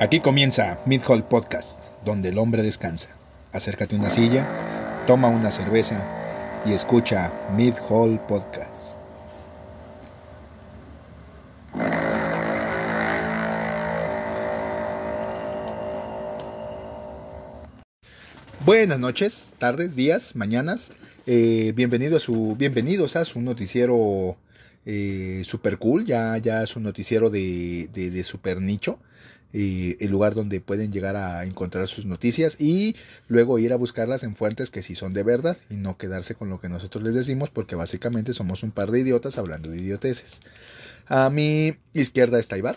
Aquí comienza Mid Hall Podcast, donde el hombre descansa. Acércate a una silla, toma una cerveza y escucha Mid Hall Podcast. Buenas noches, tardes, días, mañanas. Eh, bienvenido a su, bienvenidos a su noticiero eh, super cool. Ya, ya es un noticiero de, de, de super nicho. Eh, el lugar donde pueden llegar a encontrar sus noticias y luego ir a buscarlas en fuentes que sí son de verdad y no quedarse con lo que nosotros les decimos porque básicamente somos un par de idiotas hablando de idioteces. A mi izquierda está Ibar.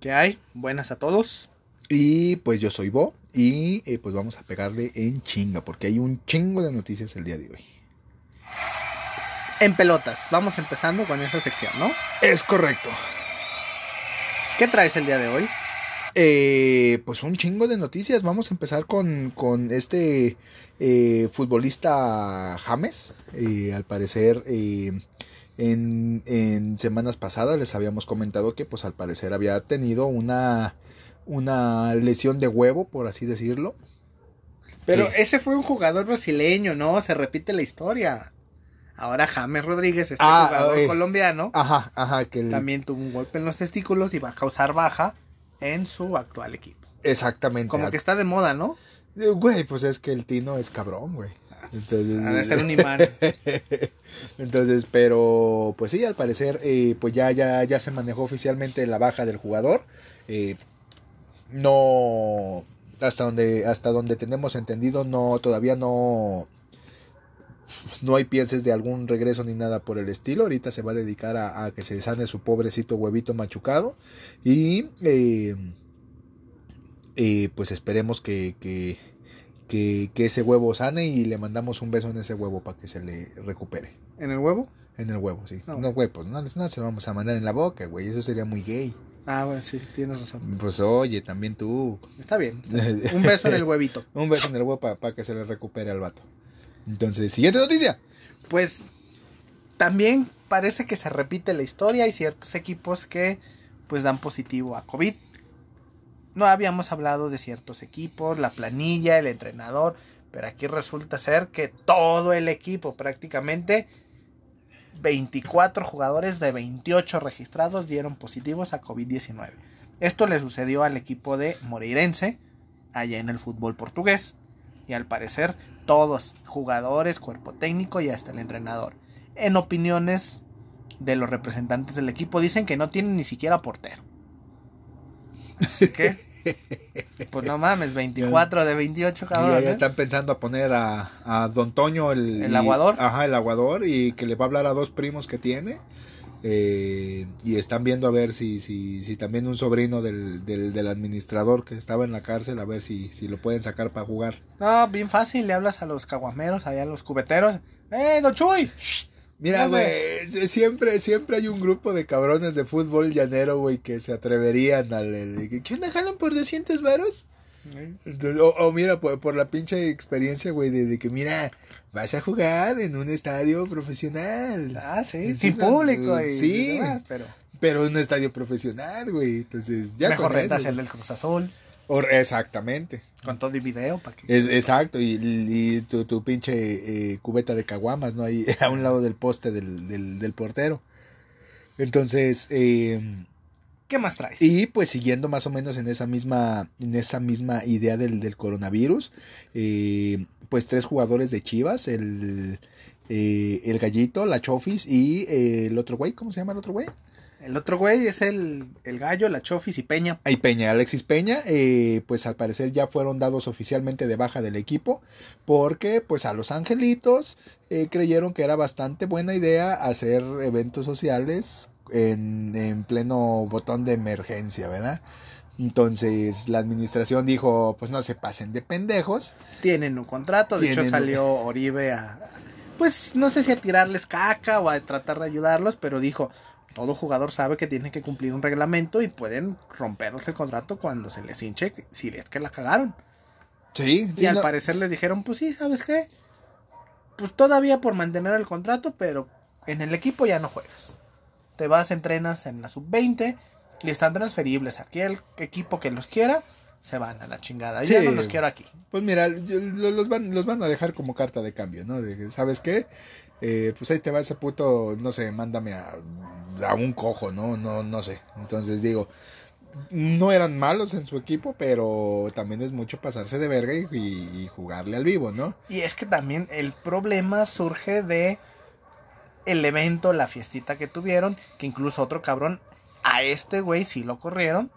¿Qué hay? Buenas a todos. Y pues yo soy Bo y eh, pues vamos a pegarle en chinga porque hay un chingo de noticias el día de hoy. En pelotas, vamos empezando con esa sección, ¿no? Es correcto. ¿Qué traes el día de hoy? Eh, pues un chingo de noticias. Vamos a empezar con, con este eh, futbolista James. Eh, al parecer, eh, en, en, semanas pasadas les habíamos comentado que, pues al parecer, había tenido una, una lesión de huevo, por así decirlo. Pero ese fue un jugador brasileño, ¿no? Se repite la historia. Ahora James Rodríguez, este ah, jugador colombiano, ajá, ajá, que el... también tuvo un golpe en los testículos y va a causar baja en su actual equipo. Exactamente. Como que está de moda, ¿no? Güey, pues es que el Tino es cabrón, güey. Entonces, ha de ser un imán. Entonces, pero pues sí, al parecer, eh, pues ya, ya, ya se manejó oficialmente la baja del jugador. Eh, no, hasta donde, hasta donde tenemos entendido, no, todavía no, no hay pienses de algún regreso ni nada por el estilo. Ahorita se va a dedicar a, a que se sane su pobrecito huevito machucado. Y eh, eh, pues esperemos que, que, que, que, ese huevo sane y le mandamos un beso en ese huevo para que se le recupere. ¿En el huevo? En el huevo, sí. No, no güey, pues no, no se lo vamos a mandar en la boca, güey. Eso sería muy gay. Ah, bueno, sí, tienes razón. Pues oye, también tú. Está bien. Un beso en el huevito. un beso en el huevo para pa que se le recupere al vato. Entonces, siguiente noticia. Pues también parece que se repite la historia. Hay ciertos equipos que pues dan positivo a COVID. No habíamos hablado de ciertos equipos, la planilla, el entrenador, pero aquí resulta ser que todo el equipo, prácticamente 24 jugadores de 28 registrados dieron positivos a COVID-19. Esto le sucedió al equipo de Moreirense, allá en el fútbol portugués y al parecer todos, jugadores, cuerpo técnico y hasta el entrenador. En opiniones de los representantes del equipo dicen que no tienen ni siquiera portero. Así que, pues no mames, 24 de 28 cabrones. Ya están pensando a poner a, a Don Toño el, el aguador. Y, ajá, el aguador y que le va a hablar a dos primos que tiene. Eh, y están viendo a ver si, si, si también un sobrino del, del, del, administrador que estaba en la cárcel, a ver si, si lo pueden sacar para jugar. No, bien fácil, le hablas a los caguameros, allá a los cubeteros. ¡Eh, don Chuy! Mira, güey, siempre, siempre hay un grupo de cabrones de fútbol llanero, güey, que se atreverían a... ¿Qué onda, jalan por 200 varos? O, o, mira, por, por, la pinche experiencia, güey, de, de, que mira, vas a jugar en un estadio profesional. Ah, sí, sin público. Y, sí, demás, pero... pero en un estadio profesional, güey. Entonces, ya Mejor rentas el del Cruz Azul. O, exactamente. Con todo y video, para que... Es, exacto, y, y tu, tu, pinche eh, cubeta de caguamas, ¿no? Ahí a un lado del poste del, del, del portero. Entonces, eh, ¿Qué más traes? Y pues siguiendo más o menos en esa misma, en esa misma idea del, del coronavirus, eh, pues tres jugadores de Chivas, el, eh, el Gallito, la Chofis y eh, el otro güey, ¿cómo se llama el otro güey? El otro güey es el, el gallo, la Chofis y Peña. Y Peña, Alexis Peña, eh, pues al parecer ya fueron dados oficialmente de baja del equipo, porque pues a los angelitos eh, creyeron que era bastante buena idea hacer eventos sociales en, en pleno botón de emergencia, ¿verdad? Entonces la administración dijo, pues no se pasen de pendejos. Tienen un contrato, de hecho salió Oribe a, pues no sé si a tirarles caca o a tratar de ayudarlos, pero dijo, todo jugador sabe que tiene que cumplir un reglamento y pueden rompernos el contrato cuando se les hinche si es que la cagaron. Sí. Y sí, al no. parecer les dijeron, pues sí, ¿sabes qué? Pues todavía por mantener el contrato, pero en el equipo ya no juegas. Te vas, entrenas en la sub-20 Y están transferibles. Aquí el equipo que los quiera, se van a la chingada. Yo no los quiero aquí. Pues mira, los, van, los van a dejar como carta de cambio, ¿no? De, ¿Sabes qué? Eh, pues ahí te va ese puto, no sé, mándame a, a un cojo, ¿no? No, no sé. Entonces digo, no eran malos en su equipo, pero también es mucho pasarse de verga y, jugarle al vivo, ¿no? Y es que también el problema surge de el evento, la fiestita que tuvieron, que incluso otro cabrón, a este güey sí lo corrieron,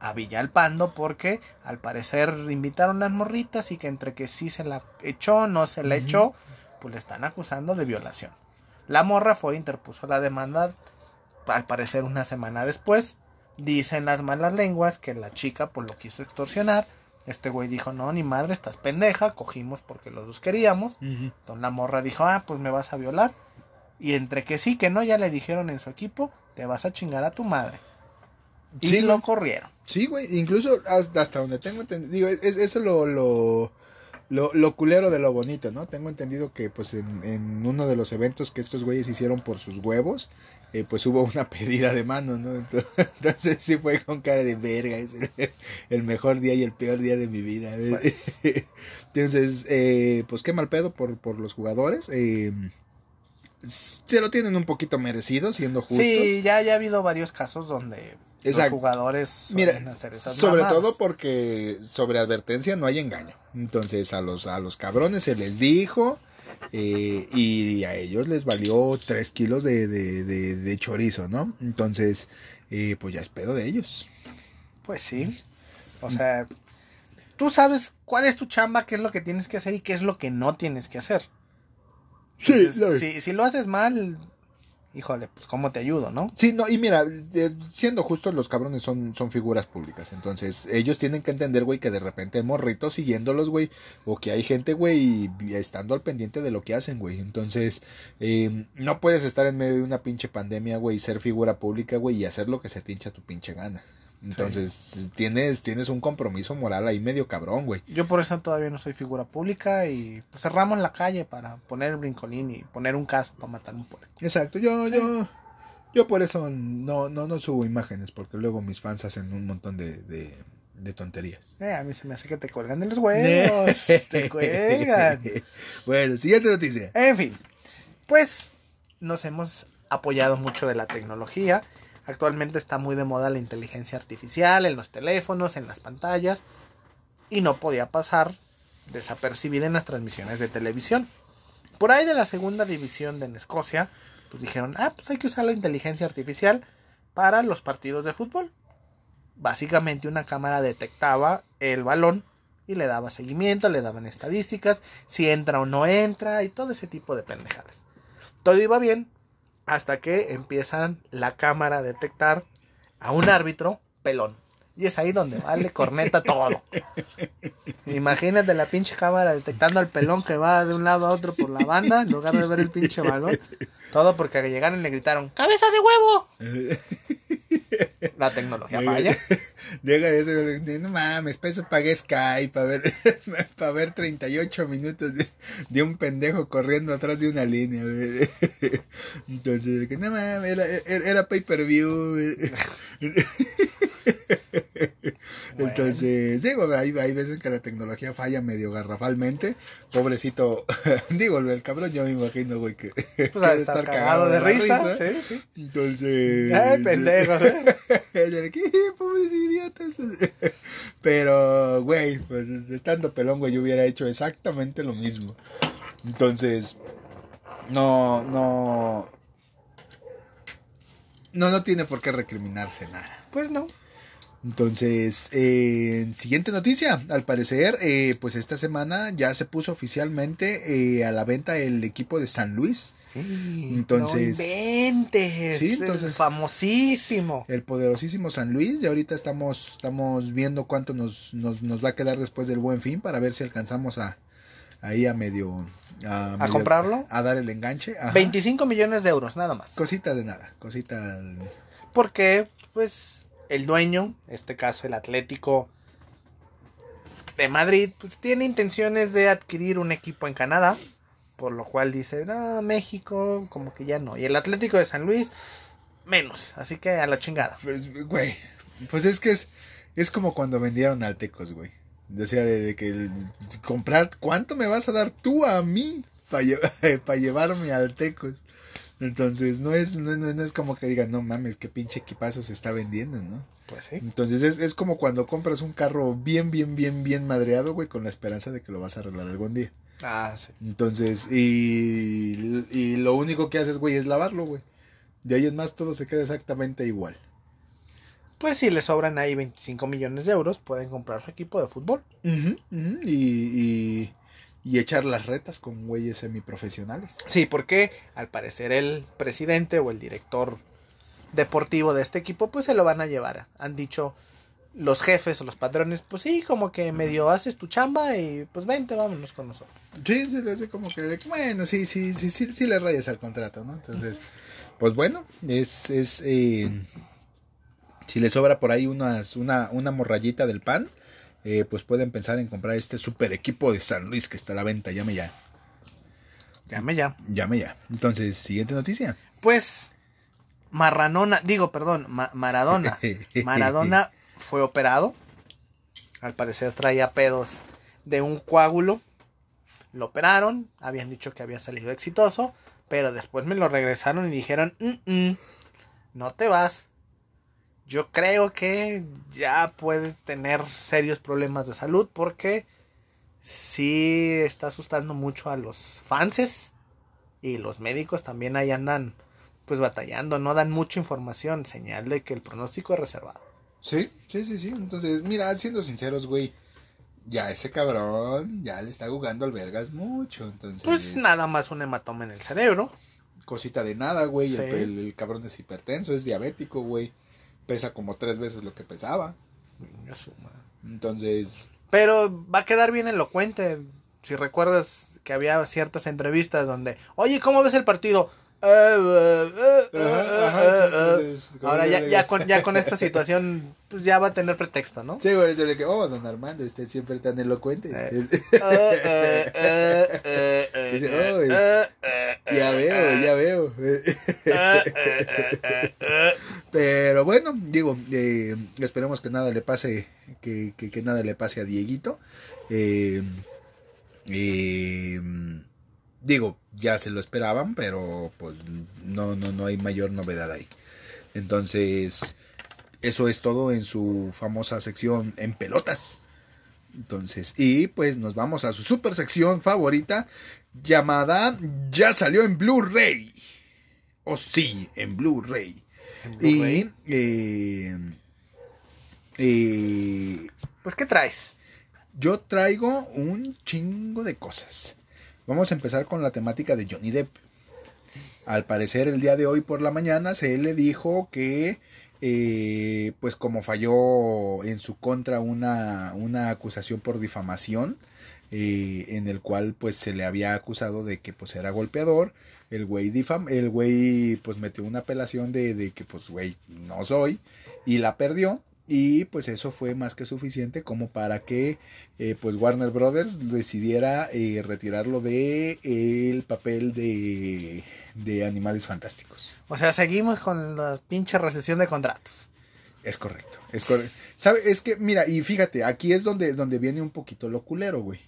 a Villalpando, porque al parecer invitaron unas morritas y que entre que sí se la echó, no se la echó, pues le están acusando de violación. La morra fue, interpuso la demanda, al parecer una semana después, Dicen las malas lenguas que la chica pues lo quiso extorsionar. Este güey dijo, no, ni madre, estás pendeja, cogimos porque los dos queríamos. Entonces la morra dijo, ah, pues me vas a violar. Y entre que sí, que no, ya le dijeron en su equipo, te vas a chingar a tu madre. Y lo corrieron. Sí, güey, incluso hasta, donde tengo entendido, digo, eso lo, lo, lo, lo, culero de lo bonito, ¿no? Tengo entendido que pues en, en, uno de los eventos que estos güeyes hicieron por sus huevos, eh, pues hubo una pedida de mano, ¿no? Entonces, sí fue con cara de verga, es el, mejor día y el peor día de mi vida. Pues. Entonces, eh, pues qué mal pedo por, por los jugadores. Eh, se lo tienen un poquito merecido, siendo justos. Sí, ya, ya ha habido varios casos donde los jugadores Mira, hacer esas sobre todo porque sobre advertencia no hay engaño. Entonces a los, a los cabrones se les dijo eh, y a ellos les valió 3 kilos de, de, chorizo, ¿no? Entonces, eh, pues ya es pedo de ellos. Pues sí. O sea, tú sabes cuál es tu chamba, qué es lo que tienes que hacer y qué es lo que no tienes que hacer. Sí, si, si, lo haces mal, híjole, pues cómo te ayudo, ¿no? Sí, no, y mira, eh, siendo justos, los cabrones son, son figuras públicas. Entonces, ellos tienen que entender, güey, que de repente hay morritos siguiéndolos, güey, o que hay gente, güey, estando al pendiente de lo que hacen, güey. Entonces, eh, no puedes estar en medio de una pinche pandemia, güey, y ser figura pública, güey, y hacer lo que se te hincha tu pinche gana. Entonces, tienes, tienes un compromiso moral ahí medio cabrón, güey. Yo por eso todavía no soy figura pública y pues, cerramos la calle para poner el brincolín y poner un caso para matar un pueblo. Exacto, yo, yo, yo por eso no, no, no subo imágenes, porque luego mis fans hacen un montón de, de, tonterías. Eh, a mí se me hace que te cuelgan de los huevos. te cuelgan. Bueno, siguiente noticia. En fin, pues nos hemos apoyado mucho de la tecnología Actualmente está muy de moda la inteligencia artificial en los teléfonos, en las pantallas, y no podía pasar desapercibida en las transmisiones de televisión. Por ahí de la segunda división de Escocia, pues dijeron, ah, pues hay que usar la inteligencia artificial para los partidos de fútbol. Básicamente una cámara detectaba el balón y le daba seguimiento, le daban estadísticas, si entra o no entra y todo ese tipo de pendejadas. Todo iba bien hasta que empiezan la cámara a detectar a un árbitro pelón. Y es ahí donde vale corneta todo. Imagínate la pinche cámara detectando al pelón que va de un lado a otro por la banda en lugar de ver el pinche balón. Todo porque al llegaron y le gritaron, ¡cabeza de huevo! La tecnología falla. Llega eso, no mames, para eso pagué Skype, para ver, para ver 38 minutos de, un pendejo corriendo atrás de una línea. Entonces, no mames, era, era pay per view. Entonces, digo, hay, hay veces que la tecnología falla medio garrafalmente. Pobrecito, digo, el cabrón yo me imagino, güey, que, pues a estar, cagado, de, risa. Sí, sí. Entonces... Ay, pendejos, ¿eh? Pobres idiotas. Pero, güey, pues estando pelón, güey, yo hubiera hecho exactamente lo mismo. Entonces, no, no... No, no tiene por qué recriminarse nada. Pues no. Entonces, eh, siguiente noticia, al parecer, eh, pues esta semana ya se puso oficialmente eh, a la venta el equipo de San Luis. Entonces, no sí, entonces, el famosísimo. El poderosísimo San Luis. Y ahorita estamos, estamos viendo cuánto nos, nos, nos, va a quedar después del buen fin para ver si alcanzamos a ahí a medio. A, comprarlo. A dar el enganche. 25 millones de euros, nada más. Cosita de nada, cosita. Porque, pues, el dueño, en este caso el Atlético de Madrid, pues tiene intenciones de adquirir un equipo en Canadá, por lo cual dice, no, México, como que ya no. Y el Atlético de San Luis, menos. Así que a la chingada. Pues, güey, pues es que es, es como cuando vendieron Altecos, güey. Decía de, de que comprar, ¿cuánto me vas a dar tú a mí para llevarme a Altecos? Entonces, no es, no, no- no es como que digan, no mames, qué pinche equipazo se está vendiendo, ¿no? Pues sí. Entonces, es, es como cuando compras un carro bien, bien, bien, bien madreado, güey, con la esperanza de que lo vas a arreglar algún día. Ah, sí. Entonces, y, y lo único que haces, güey, es lavarlo, güey. De ahí en más todo se queda exactamente igual. Pues si le sobran ahí 25 millones de euros, pueden comprar su equipo de fútbol. Y, y, y echar las retas con güeyes semiprofesionales. Sí, porque al parecer el presidente o el director deportivo de este equipo, pues se lo van a llevar. Han dicho los jefes o los patrones, pues sí, como que medio haces tu chamba y pues vente, vámonos con nosotros. Sí, se le hace como que, bueno, sí, sí, sí, sí, sí le rayas al contrato, ¿no? Entonces, pues bueno, es, es, eh, si le sobra por ahí unas, una, una morrayita del pan, eh, pues pueden pensar en comprar este super equipo de San Luis que está a la venta, llame ya, Llame ya. llame ya. Entonces, siguiente noticia. Pues Marranona, digo, perdón, Ma- Maradona. Maradona fue operado. Al parecer traía pedos de un coágulo. Lo operaron. Habían dicho que había salido exitoso. Pero después me lo regresaron y dijeron, "Mm, mm, no te vas. Yo creo que ya puede tener serios problemas de salud porque sí está asustando mucho a los fanses y los médicos también ahí andan pues batallando, no dan mucha información, señal de que el pronóstico es reservado. Sí, sí, sí, sí. Entonces, mira, siendo sinceros, güey, ya ese cabrón ya le está jugando al vergas mucho. Entonces, Pues nada más un hematoma en el cerebro. cosita de nada, güey. El, el cabrón es hipertenso, es diabético, güey. Pesa como tres veces lo que pesaba. Venga su madre. Entonces, Pero va a quedar bien elocuente. Si recuerdas que había ciertas entrevistas donde, oye, ¿cómo ves el partido? Eh, eh, eh, eh, Ajá, ajá, eh, eh". entonces, Ahora ya, con, ya con esta situación, pues ya va a tener pretexto, ¿no? Sí, güey, le que, oh, don Armando, usted siempre tan elocuente. Eh. Eh, eh, eh, eh, eh, Dice, eh, "Ay, eh, eh, ya veo, ya veo. Pero bueno, digo, eh, esperemos que nada le pase, que, que, nada le pase a Dieguito. Eh, eh, digo, ya se lo esperaban, pero pues no, no, no hay mayor novedad ahí. Entonces, eso es todo en su famosa sección en pelotas. Entonces, y pues nos vamos a su super sección favorita llamada Ya salió en Blu-ray. O sí, en Blu-ray. Y eh, eh, Pues, ¿qué traes? yo traigo un chingo de cosas. Vamos a empezar con la temática de Johnny Depp. Al parecer el día de hoy por la mañana se le dijo que eh, pues como falló en su contra una, una acusación por difamación eh, en el cual pues se le había acusado de que pues era golpeador el güey difam el güey pues metió una apelación de, de que pues güey no soy y la perdió y pues eso fue más que suficiente como para que eh, pues Warner Brothers decidiera eh, retirarlo de el papel de, de Animales Fantásticos. O sea, seguimos con la pinche recesión de contratos. Es correcto, es correcto. ¿Sabe? Es que, mira, y fíjate, aquí es donde, donde viene un poquito lo culero, güey.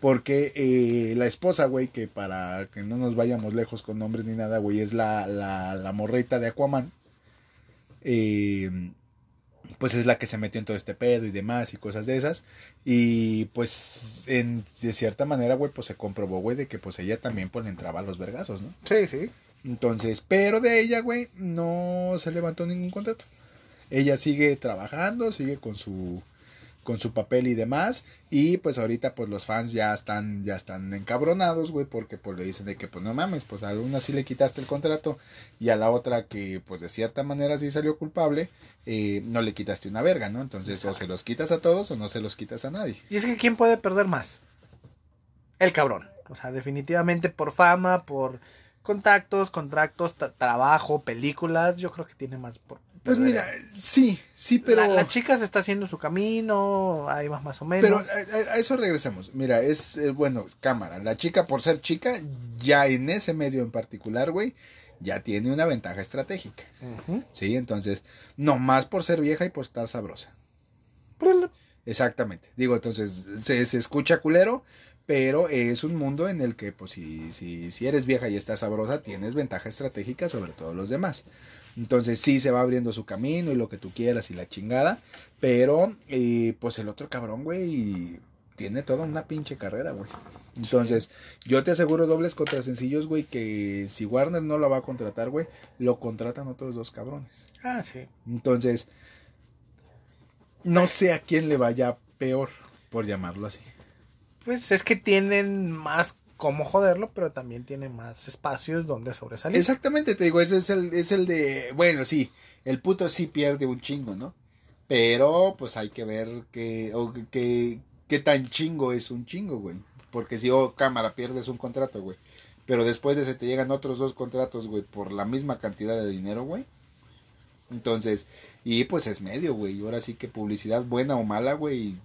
Porque eh, la esposa, güey, que para que no nos vayamos lejos con nombres ni nada, güey, es la, la, la morrita de Aquaman. Eh, pues es la que se metió en todo este pedo y demás y cosas de esas. Y pues en, de cierta manera, güey, pues se comprobó, güey, de que pues ella también pues le entraba a los vergazos, ¿no? Sí, sí. Entonces, pero de ella, güey, no se levantó ningún contrato. Ella sigue trabajando, sigue con su con su papel y demás y pues ahorita pues los fans ya están ya están encabronados, güey, porque pues le dicen de que pues no mames, pues a una sí le quitaste el contrato y a la otra que pues de cierta manera sí salió culpable, eh, no le quitaste una verga, ¿no? Entonces o se los quitas a todos o no se los quitas a nadie. Y es que ¿quién puede perder más? El cabrón. O sea, definitivamente por fama, por contactos, contratos, trabajo, películas, yo creo que tiene más por Pues mira, sí, sí, pero la, la chica se está haciendo su camino, ahí va más o menos. Pero a, a- a eso regresamos. Mira, es eh, bueno, cámara. La chica, por ser chica, ya en ese medio en particular, güey, ya tiene una ventaja estratégica. Ujú. Sí, entonces, no más por ser vieja y por estar sabrosa. Exactamente. Digo, entonces, se, se escucha culero, pero es un mundo en el que, pues, si, si, si eres vieja y estás sabrosa, tienes ventaja estratégica sobre todos los demás. Entonces, sí se va abriendo su camino y lo que tú quieras y la chingada, pero, eh, pues, el otro cabrón, güey, tiene toda una pinche carrera, güey. Entonces, yo te aseguro dobles contra sencillos, güey, que si Warner no lo va a contratar, güey, lo contratan otros dos cabrones. Ah, sí. Entonces, no sé a quién le vaya peor, por llamarlo así. Pues es que tienen más cómo joderlo, pero también tienen más espacios donde sobresalir. Exactamente, te digo, ese es el, es el de, bueno, sí, el puto sí pierde un chingo, ¿no? Pero, pues hay que ver qué, qué, qué tan chingo es un chingo, güey. Porque si, oh, cámara, pierdes un contrato, güey. Pero después de ese te llegan otros dos contratos, güey, por la misma cantidad de dinero, güey. Entonces, y pues es medio, güey. Y ahora sí que publicidad buena o mala, güey,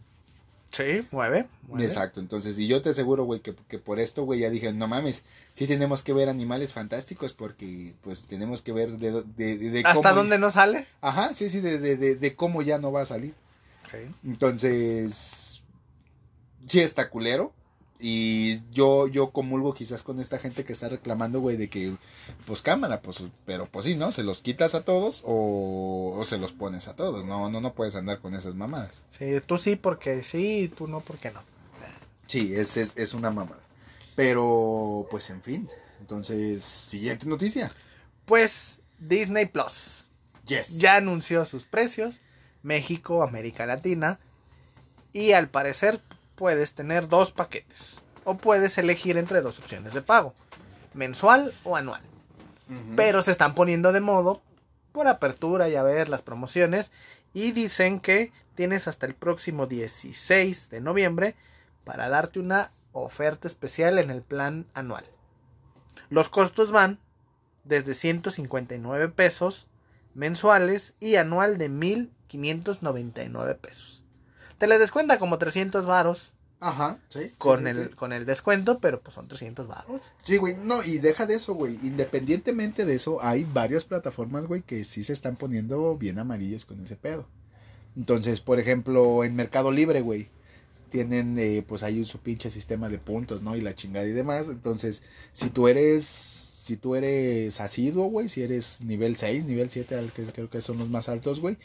Sí, mueve. mueve. Exacto, entonces, y yo te aseguro, güey, que, que por esto, güey, ya dije, no mames, sí tenemos que ver animales fantásticos porque, pues, tenemos que ver de, de, de, de ¿Hasta cómo- dónde no sale? Ajá, sí, sí, de, de, de, de cómo ya no va a salir. Entonces, sí está culero. Y yo, yo comulgo quizás con esta gente que está reclamando, güey, de que, pues cámara, pues, pero pues sí, ¿no? Se los quitas a todos o, o se los pones a todos. No, no, no puedes andar con esas mamadas. Sí, tú sí porque sí, tú no porque no. Sí, es, es, es una mamada. Pero, pues en fin. Entonces, siguiente noticia. Pues Disney Plus Yes. ya anunció sus precios, México, América Latina, y al parecer puedes tener dos paquetes, o puedes elegir entre dos opciones de pago, mensual o anual. Pero se están poniendo de modo por apertura y a ver las promociones, y dicen que tienes hasta el próximo 16 de noviembre para darte una oferta especial en el plan anual. Los costos van desde 159 pesos mensuales y anual de 1599 pesos. Te le descuenta como 300 varos Ajá, sí. con sí, el sí. con el descuento, pero pues son 300 varos. Sí, güey, no, y deja de eso, güey. Independientemente de eso, hay varias plataformas, güey, que sí se están poniendo bien amarillos con ese pedo. Entonces, por ejemplo, en Mercado Libre, güey, tienen, eh, pues ahí su pinche sistema de puntos, ¿no? Y la chingada y demás. Entonces, si tú eres, si tú eres asiduo, güey, si eres nivel 6, nivel 7, al que creo que son los más altos, güey,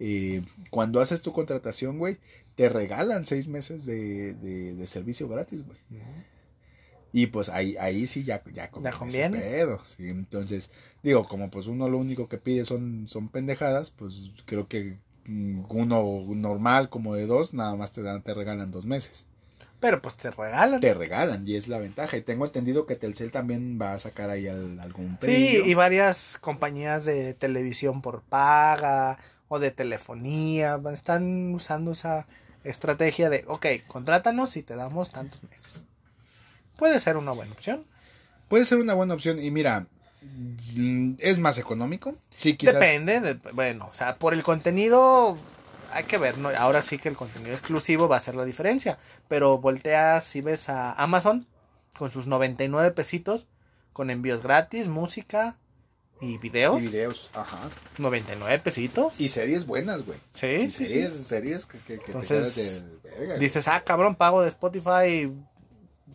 eh, cuando haces tu contratación, güey, te regalan seis meses de, de, de servicio gratis, güey. Y pues ahí, ahí sí ya, ya conviene. ese pedo, sí. Entonces, digo, como pues uno lo único que pide son, son pendejadas, pues creo que uno normal como de dos, nada más te dan, te regalan dos meses. Pero pues te regalan. Te regalan, y es la ventaja. Y tengo entendido que Telcel también va a sacar ahí al- algún Sí, pedillo. y varias compañías de televisión por paga o de telefonía están usando esa estrategia de, ok, contrátanos y te damos tantos meses. Puede ser una buena opción. Puede ser una buena opción. Y mira, mm, es más económico. Sí, quizás. Depende, de- bueno, o sea, por el contenido hay que ver, ¿no? Ahora sí que el contenido exclusivo va a hacer la diferencia, pero volteas y ves a Amazon con sus 99 pesitos, con envíos gratis, música y videos. Y videos, ajá. 99 pesitos. Y series buenas, güey. sí, Y sí, series, sí. series que, que, que te Entonces, quedas de verga. Dices, ah, cabrón, pago de Spotify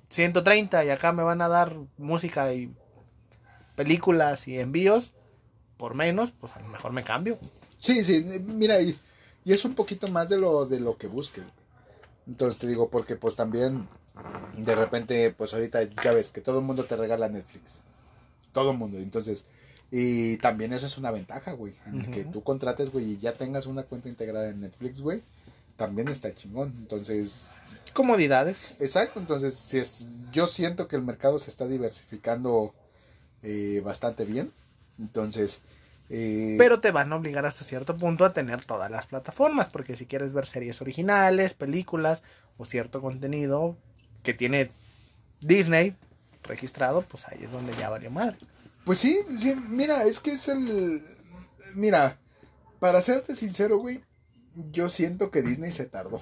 130 y acá me van a dar música y películas y envíos por menos, pues a lo mejor me cambio. Sí, sí, mira, y, y es un poquito más de lo, de lo que busques. Entonces te digo, porque pues también de repente, pues ahorita ya ves que todo el mundo te regala Netflix. Todo el mundo. Entonces, y también eso es una ventaja, güey. En el que tú contrates, güey, y ya tengas una cuenta integrada en Netflix, güey. También está chingón. Entonces, Comodidades. exacto. Entonces, si es, yo siento que el mercado se está diversificando eh, bastante bien. Entonces, eh, Pero te van a obligar hasta cierto punto a tener todas las plataformas, porque si quieres ver series originales, películas o cierto contenido que tiene Disney registrado, pues ahí es donde ya valió madre. Pues sí, sí, mira, es que es el... Mira, para serte sincero, güey, yo siento que Disney se tardó.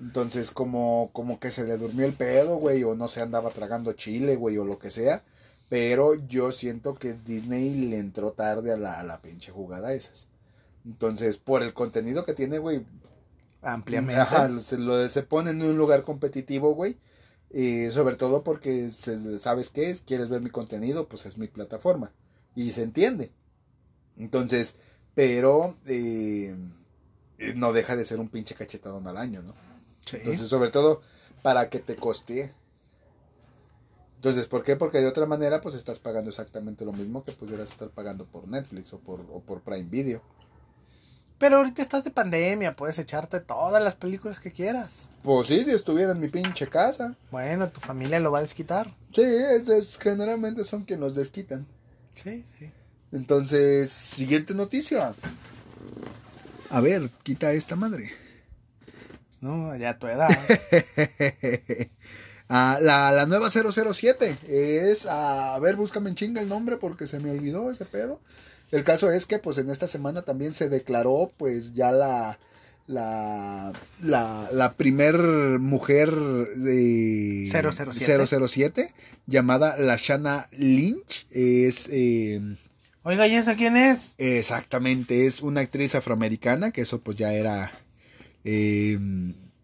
Entonces, como, como que se le durmió el pedo, güey, o no se andaba tragando chile, güey, o lo que sea. Pero yo siento que Disney le entró tarde a la, a la pinche jugada esas. Entonces, por el contenido que tiene, güey. Ampliamente. Ajá, se, lo, se pone en un lugar competitivo, güey. Y sobre todo porque sabes qué es, quieres ver mi contenido, pues es mi plataforma. Y se entiende. Entonces, pero eh, no deja de ser un pinche cachetadón al año, ¿no? Sí. Entonces, sobre todo, para que te costee. Entonces, ¿por qué? Porque de otra manera, pues estás pagando exactamente lo mismo que pudieras estar pagando por Netflix o por, o por Prime Video. Pero ahorita estás de pandemia, puedes echarte todas las películas que quieras. Pues sí, si estuviera en mi pinche casa. Bueno, tu familia lo va a desquitar. Sí, es, es- generalmente son quienes los desquitan. Sí, sí. Entonces, siguiente noticia. A ver, quita esta madre. No, ya a tu edad. Ah, la, la nueva 007 es, a ver, búscame en chinga el nombre porque se me olvidó ese pedo. El caso es que pues en esta semana también se declaró pues ya la la la, la primer mujer de 007. 007 llamada Lashana Lynch es eh, Oiga, ¿y esa quién es? Exactamente, es una actriz afroamericana, que eso pues ya era, eh,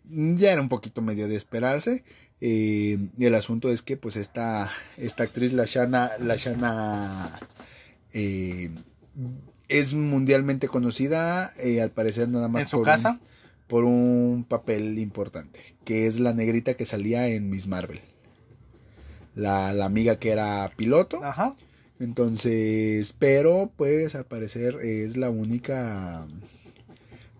ya era un poquito medio de esperarse. Eh, y el asunto es que pues esta, esta actriz, la Shana, la Shana eh, es mundialmente conocida, eh, al parecer nada más ¿En su por casa? Un, por un papel importante, que es la negrita que salía en Miss Marvel. La, la amiga que era piloto. Ajá. Entonces, pero pues al parecer es la única,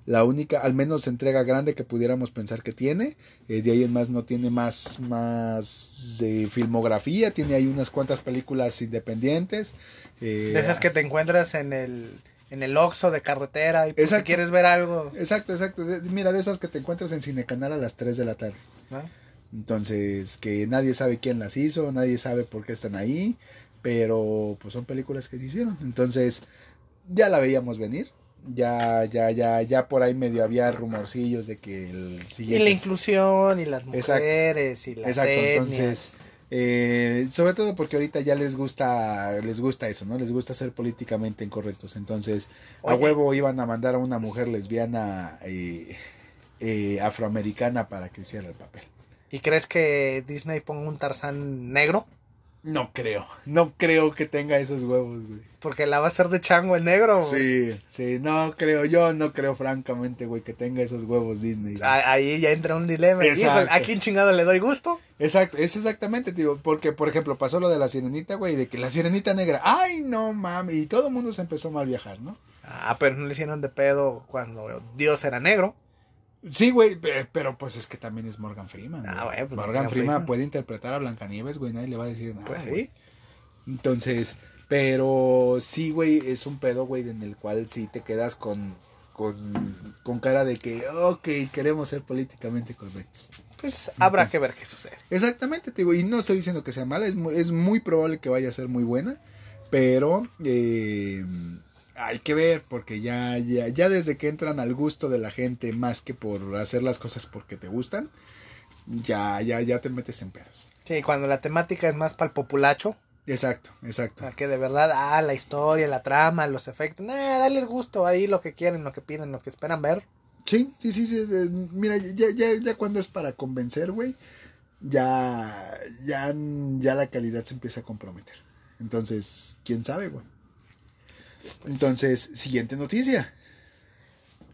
la única, al menos entrega grande que pudiéramos pensar que tiene. Eh, de ahí en más no tiene más, más de filmografía, tiene ahí unas cuantas películas independientes. eh, De esas que te encuentras en el, en el Oxxo de carretera y pues, si quieres ver algo. Exacto, exacto. mira, de esas que te encuentras en Cinecanal a las 3 de la tarde. ¿no? Entonces, que nadie sabe quién las hizo, nadie sabe por qué están ahí, pero pues son películas que se hicieron. Entonces, ya la veíamos venir. Ya, ya, ya, ya por ahí medio había rumorcillos de que el Y siguiente. la inclusión y las Exacto. mujeres y las Exacto, etnias. entonces. eh, sobre todo porque ahorita ya les gusta les gusta eso, ¿no? Les gusta ser políticamente incorrectos. Entonces, a huevo iban a mandar a una mujer lesbiana eh, eh, afroamericana para que hiciera el papel. ¿Y crees que Disney ponga un Tarzán negro? No creo, no creo que tenga esos huevos, güey. Porque la va a hacer de chango el negro. güey. Sí, sí, no creo, yo no creo francamente, güey, que tenga esos huevos Disney. güey. Ahí ya entra un dilema. Exacto. ¿A quién chingado le doy gusto? Exacto, es exactamente, digo, porque por ejemplo pasó lo de la sirenita, güey, de que la sirenita negra, ay, no mames, y todo el mundo se empezó a mal viajar, ¿no? Ah, pero no le hicieron de pedo cuando Dios era negro. Sí, güey, pe- pero pues es que también es Morgan Freeman. Ah, güey. pues, Morgan, Morgan Freeman, Freeman. puede interpretar a Blancanieves, güey, nadie le va a decir nada. Pues güey. sí. Entonces, pero sí, güey, es un pedo, güey, en el cual sí te quedas con, con, con cara de que, ok, queremos ser políticamente correctos. Pues habrá que ver qué sucede. Exactamente, te digo, y no estoy diciendo que sea mala, es muy, es muy probable que vaya a ser muy buena, pero eh, hay que ver, porque ya, ya, ya desde que entran al gusto de la gente más que por hacer las cosas porque te gustan, ya, ya, ya te metes en pedos. Sí, cuando la temática es más para el populacho, Exacto, o exacto. sea, que de verdad, ah, la historia, la trama, los efectos, nah, dale el gusto ahí, lo que quieren, lo que piden, lo que esperan ver. Sí, sí, sí, sí, eh, mira, ya, ya, ya cuando es para convencer, güey, ya, ya, ya la calidad se empieza a comprometer. Entonces, quién sabe, güey. Entonces, siguiente noticia.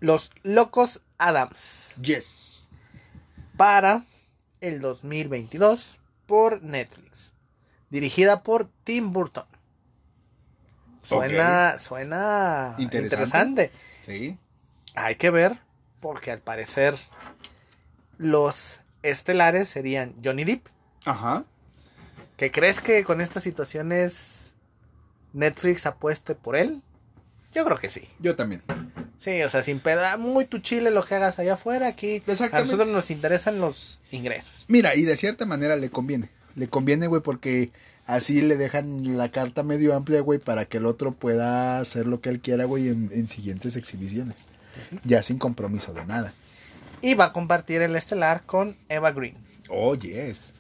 Los Locos Adams Yes. para el 2022 por Netflix. Dirigida por Tim Burton. Suena, suena Interesante. interesante. Sí. Hay que ver, porque al parecer los estelares serían Johnny Depp. Ajá. ¿Que crees que con estas situaciones Netflix apueste por él? Yo creo que sí. Yo también. Sí, o sea, sin peda, muy tu chile lo que hagas allá afuera, aquí a nosotros nos interesan los ingresos. Mira, y de cierta manera le conviene. Le conviene, güey, porque así le dejan la carta medio amplia, güey, para que el otro pueda hacer lo que él quiera, güey, en, en siguientes exhibiciones. Ya sin compromiso de nada. Y va a compartir el estelar con Eva Green. Oh, yes.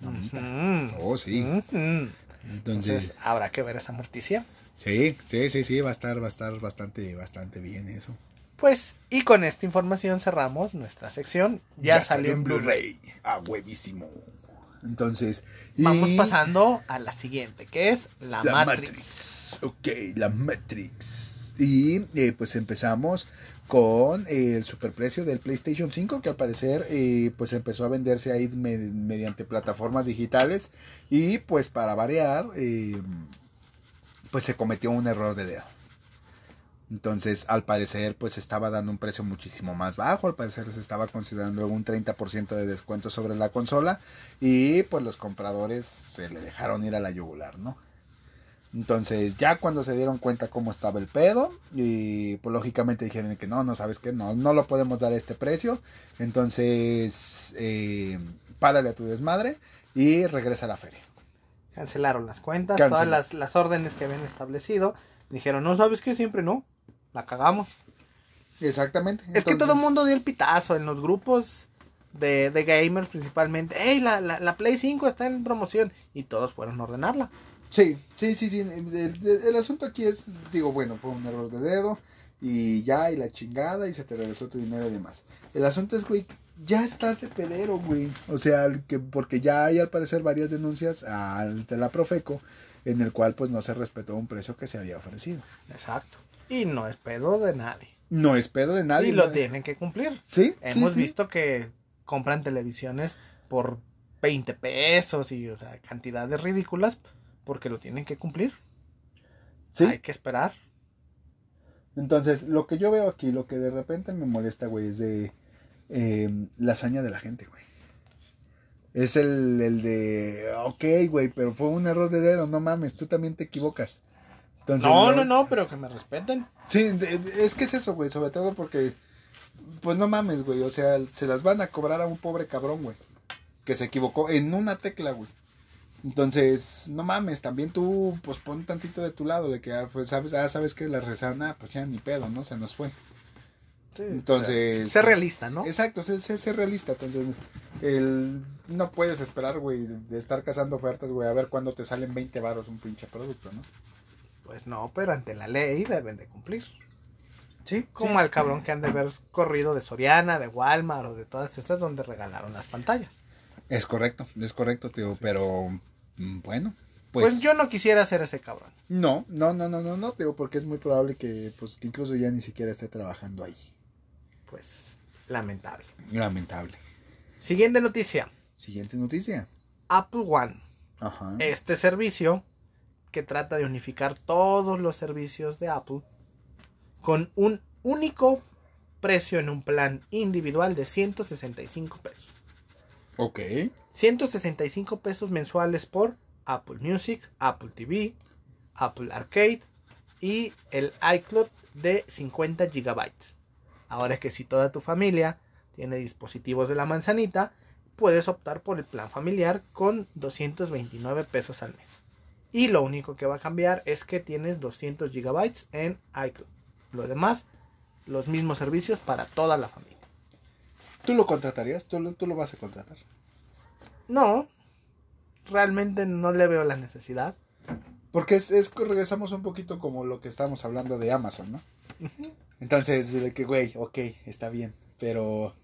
Oh, sí. Entonces, Entonces, habrá que ver esa morticia. Sí, sí, sí, sí, va a estar, va a estar bastante, bastante bien eso. Pues, y con esta información cerramos nuestra sección. Ya, salió en Blu-ray. A huevísimo. Entonces, y- Vamos pasando a la siguiente, que es la, La Matrix. Matrix. Ok, la Matrix. Y eh, pues empezamos con eh, el superprecio del PlayStation 5, que al parecer eh, pues empezó a venderse ahí me- mediante plataformas digitales. Y pues para variar, eh, pues se cometió un error de dedo. Entonces, al parecer, pues estaba dando un precio muchísimo más bajo. Al parecer se estaba considerando un 30% de descuento sobre la consola. Y pues los compradores se le dejaron ir a la yugular, ¿no? Entonces, ya cuando se dieron cuenta cómo estaba el pedo, y pues lógicamente dijeron que no, no sabes qué, no, no lo podemos dar a este precio. Entonces, eh, párale a tu desmadre y regresa a la feria. Cancelaron las cuentas, todas las, las órdenes que habían establecido. Dijeron, no, ¿sabes qué? Siempre no. La cagamos. Exactamente. es que todo el mundo dio el pitazo en los grupos de, de gamers principalmente. ¡Ey, la, la, la Play 5 está en promoción! Y todos fueron a ordenarla. Sí, sí, sí, sí. El, el- el asunto aquí es, digo, bueno, fue un error de dedo y ya, y la chingada, y se te regresó tu dinero y demás. El asunto es, güey, ya estás de pedero, güey. O sea, que, porque ya hay al parecer varias denuncias ante la Profeco en el cual pues no se respetó un precio que se había ofrecido. Exacto. Y no es pedo de nadie. No es pedo de nadie. y lo tienen que cumplir. Sí, Hemos sí, sí. visto que compran televisiones por 20 pesos y, o sea, cantidades ridículas porque lo tienen que cumplir. Sí. Hay que esperar. Entonces, lo que yo veo aquí, lo que de repente me molesta, güey, es de eh, la hazaña de la gente, güey. Es el, el de, ok, güey, pero fue un error de dedo, no mames, tú también te equivocas. Entonces, No, no, no, pero que me respeten. Sí, es que es eso, güey, sobre todo porque, pues no mames, güey, o sea, se las van a cobrar a un pobre cabrón, güey, que se equivocó en una tecla, güey. Entonces, no mames, también tú, pues pon tantito de tu lado, de que, ah, pues sabes, ah, sabes que la resana, pues ya ni pedo, ¿no? Se nos fue. Entonces- o sea, ser realista, ¿no? Exacto, ser, ser- ser realista. Entonces, el, no puedes esperar, güey, de estar cazando ofertas, güey, a ver cuándo te salen 20 varos un pinche producto, ¿no? Pues no, pero ante la ley deben de cumplir. Sí, Como al cabrón que han de haber corrido de Soriana, de Walmart o de todas estas donde regalaron las pantallas. Es correcto, es correcto, tío, pero mm, bueno, Pues, pues, yo no quisiera ser ese cabrón. no, no, no, no, no, no, tío, porque es muy probable que, pues, que incluso ya ni siquiera esté trabajando ahí. Pues lamentable. Lamentable. Siguiente noticia. Siguiente noticia. Apple One. Ajá. Este servicio que trata de unificar todos los servicios de Apple con un único precio en un plan individual de 165 pesos. Ok. 165 pesos mensuales por Apple Music, Apple TV, Apple Arcade y el iCloud de 50 gigabytes. Ahora que si toda tu familia tiene dispositivos de la manzanita, puedes optar por el plan familiar con 229 pesos al mes. Y lo único que va a cambiar es que tienes 200 gigabytes en iCloud. Lo demás, los mismos servicios para toda la familia. ¿Tú lo contratarías? ¿Tú lo, tú lo vas a contratar? No, realmente no le veo la necesidad. Porque es, es que regresamos un poquito como lo que estábamos hablando de Amazon, ¿no? Entonces, de que, güey, ok, está bien, pero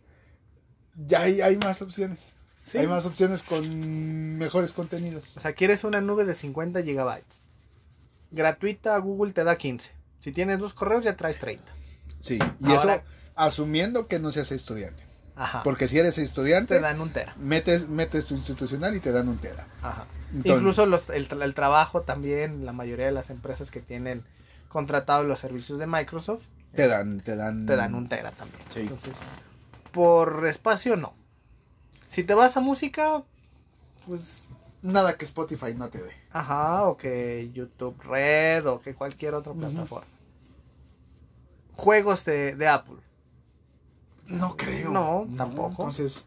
ya hay, hay más opciones. Sí. Hay más opciones con mejores contenidos. O sea, quieres una nube de 50 gigabytes. Gratuita, Google te da 15. Si tienes dos correos, ya traes 30. Sí, y Ahora- eso asumiendo que no seas estudiante. Ajá. Porque si eres estudiante, te dan un tera. metes, metes tu institucional y te dan un tera. Ajá. Entonces- Incluso los- el, el trabajo también, la mayoría de las empresas que tienen contratados los servicios de Microsoft, Te dan, te dan. te dan un tera también. Sí. Entonces, por espacio no. Si te vas a música, pues, Nada que Spotify no te dé. ajá, o que YouTube Red, o que cualquier otra plataforma. Juegos de, de Apple. No creo. No, tampoco. Entonces.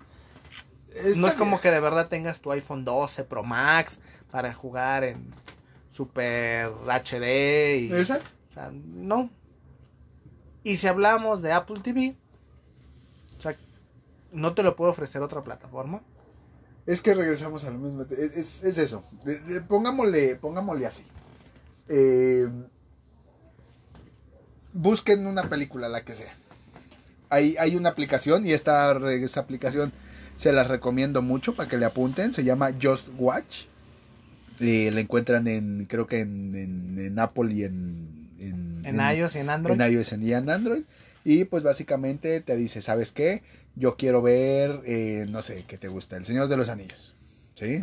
no es como que de verdad tengas tu iPhone 12 Pro Max para jugar en Super HD y Exacto. o sea, no. Y si hablamos de Apple TV, o sea, no te lo puedo ofrecer otra plataforma. Es que regresamos a lo mismo. Es, es- es eso. Pongámosle, pongámosle así. Eh, busquen una película, la que sea. Hay, hay una aplicación y esta, esta aplicación se las recomiendo mucho para que le apunten. Se llama Just Watch. Eh, la encuentran en, creo que en Apple y en, en, En iOS y en Android. en iOS y en Android. Y pues básicamente te dice, ¿sabes qué? Yo quiero ver, eh, no sé, ¿qué te gusta? El Señor de los Anillos. ¿Sí?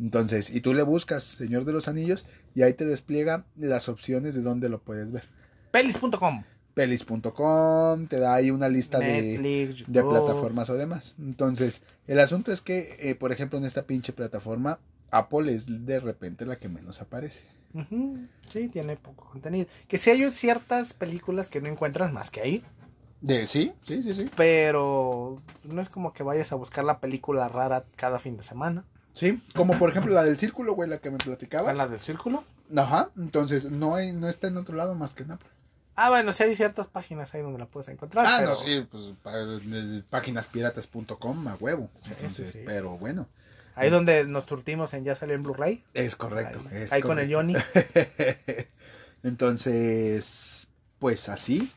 Entonces, y tú le buscas Señor de los Anillos y ahí te despliega las opciones de dónde lo puedes ver. Pelis.com. Pelis.com, te da ahí una lista de, Netflix, de YouTube. plataformas o demás. Entonces, el asunto es que, eh, por ejemplo, en esta pinche plataforma, Apple es de repente la que menos aparece. Ujú, Sí, tiene poco contenido. Que sí hay ciertas películas que no encuentras más que ahí. De, sí, sí, sí, sí. Pero no es como que vayas a buscar la película rara cada fin de semana. Sí, como por ejemplo la del círculo, güey, la que me platicabas. ¿Cuál la del círculo? Ajá, entonces no hay, no está en otro lado más que en Apple. Ah, bueno, sí hay ciertas páginas ahí donde la puedes encontrar. Ah, pero- no, sí, pues páginaspiratas.com a huevo. Sí, Entonces, sí, sí. pero bueno, Ahí donde nos turtimos en Ya salió en Blu-ray. es correcto. Ahí, es ahí con el. Johnny. Entonces, pues así.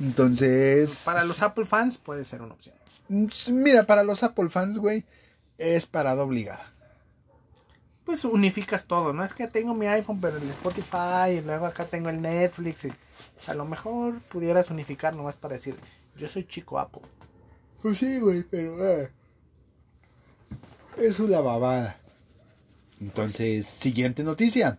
Entonces, Para los Apple fans puede ser una opción. mira, para los Apple fans, güey, es parada obligada. Pues unificas todo, ¿no? Es que tengo mi iPhone, pero el Spotify, y luego acá tengo el Netflix. Y a lo mejor pudieras unificar nomás para decir, yo soy chico Apple. Pues sí, güey, pero eh, es una babada. Entonces, siguiente noticia.